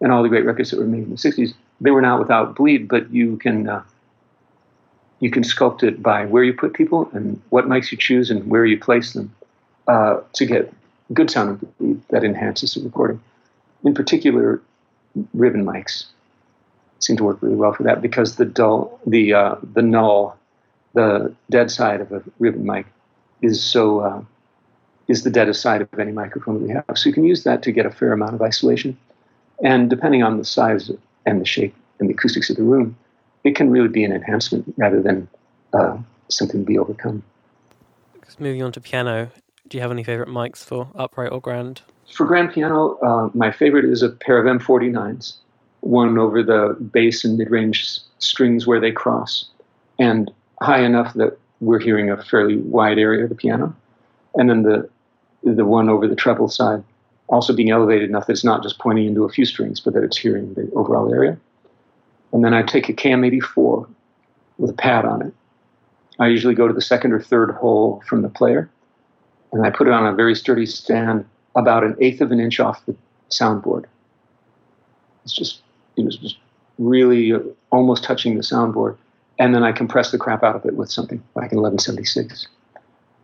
and all the great records that were made in the 60s, they were not without bleed, but you can uh, you can sculpt it by where you put people and what mics you choose and where you place them uh, to get good sound bleed that enhances the recording. In particular, ribbon mics seem to work really well for that because the dull, the uh, the null, the dead side of a ribbon mic is so uh, is the deadest side of any microphone we have. So you can use that to get a fair amount of isolation. And depending on the size and the shape and the acoustics of the room, it can really be an enhancement rather than uh, something to be overcome. Moving on to piano, do you have any favorite mics for upright or grand? For grand piano, uh, my favorite is a pair of M49s, one over the bass and mid range strings where they cross, and high enough that we're hearing a fairly wide area of the piano, and then the the one over the treble side also being elevated enough that it's not just pointing into a few strings, but that it's hearing the overall area. And then I take a KM 84 with a pad on it. I usually go to the second or third hole from the player, and I put it on a very sturdy stand about an eighth of an inch off the soundboard. It's just, it was just really almost touching the soundboard. And then I compress the crap out of it with something like an 1176.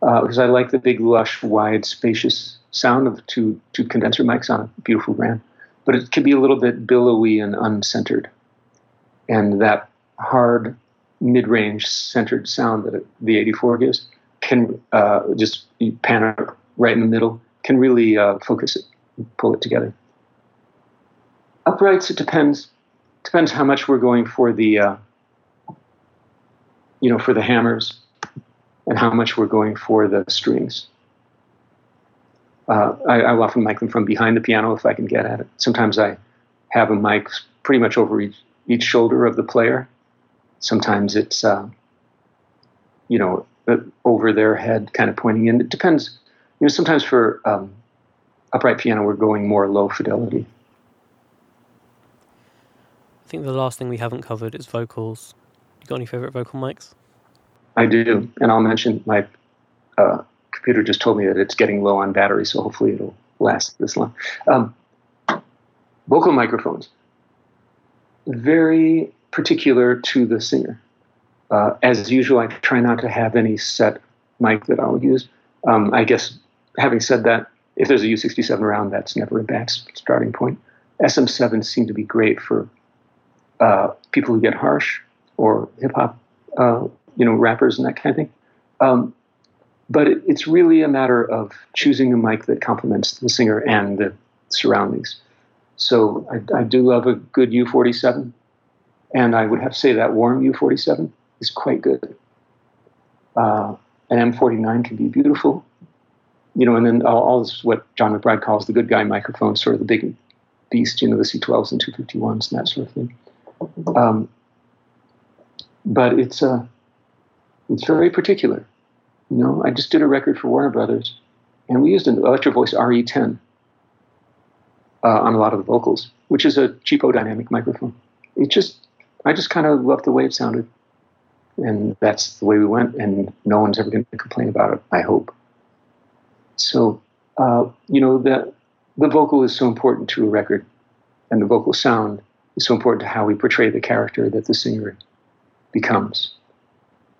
Uh, because I like the big, lush, wide, spacious sound of two two condenser mics on a beautiful brand, but it can be a little bit billowy and uncentered, and that hard mid-range centered sound that the 84 gives can uh, just pan right in the middle can really uh, focus it, pull it together. Uprights, it depends. Depends how much we're going for the, uh, you know, for the hammers, and how much we're going for the strings. Uh, I, I often mic them from behind the piano if I can get at it. Sometimes I have a mic pretty much over each, each shoulder of the player. Sometimes it's, uh, you know, uh, over their head, kind of pointing in. It depends. You know, sometimes for um, upright piano, we're going more low fidelity. I think the last thing we haven't covered is vocals. You got any favorite vocal mics? I do, and I'll mention my uh, computer just told me that it's getting low on battery, so hopefully it'll last this long. Um, vocal microphones, very particular to the singer. Uh, as usual, I try not to have any set mic that I'll use. Um, I guess having said that, if there's a U67 around, that's never a bad starting point. SM7s seem to be great for uh, people who get harsh or hip hop, uh, you know, rappers and that kind of thing. Um, but it, it's really a matter of choosing a mic that complements the singer and the surroundings. So I, I do love a good U47, and I would have to say that warm U47 is quite good. Uh, an M49 can be beautiful, you know, and then all, all this what John McBride calls the good guy microphone, sort of the big beast, you know, the C12s and 251s and that sort of thing. Um, but it's uh, it's very particular. You know, I just did a record for Warner Brothers, and we used an Electro-Voice RE10 uh, on a lot of the vocals, which is a cheapo dynamic microphone. It just, I just kind of loved the way it sounded, and that's the way we went. And no one's ever going to complain about it. I hope. So, uh, you know, the the vocal is so important to a record, and the vocal sound is so important to how we portray the character that the singer becomes.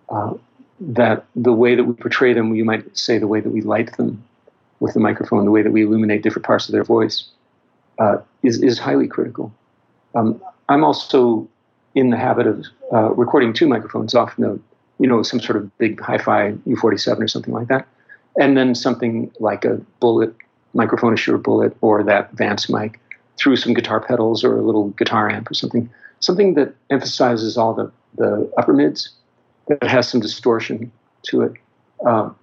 Uh, that the way that we portray them, you might say the way that we light them with the microphone, the way that we illuminate different parts of their voice, uh, is, is highly critical. Um, I'm also in the habit of uh, recording two microphones off the, you know, some sort of big hi-fi U47 or something like that, and then something like a bullet microphone, a Shure Bullet, or that Vance mic through some guitar pedals or a little guitar amp or something, something that emphasizes all the, the upper mids that has some distortion to it um,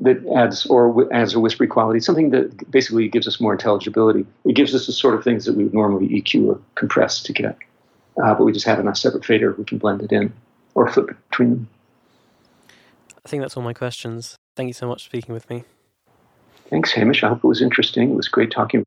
that adds or adds a whispery quality, something that basically gives us more intelligibility. It gives us the sort of things that we would normally EQ or compress to get, uh, but we just have a separate fader. We can blend it in or flip between them. I think that's all my questions. Thank you so much for speaking with me. Thanks, Hamish. I hope it was interesting. It was great talking.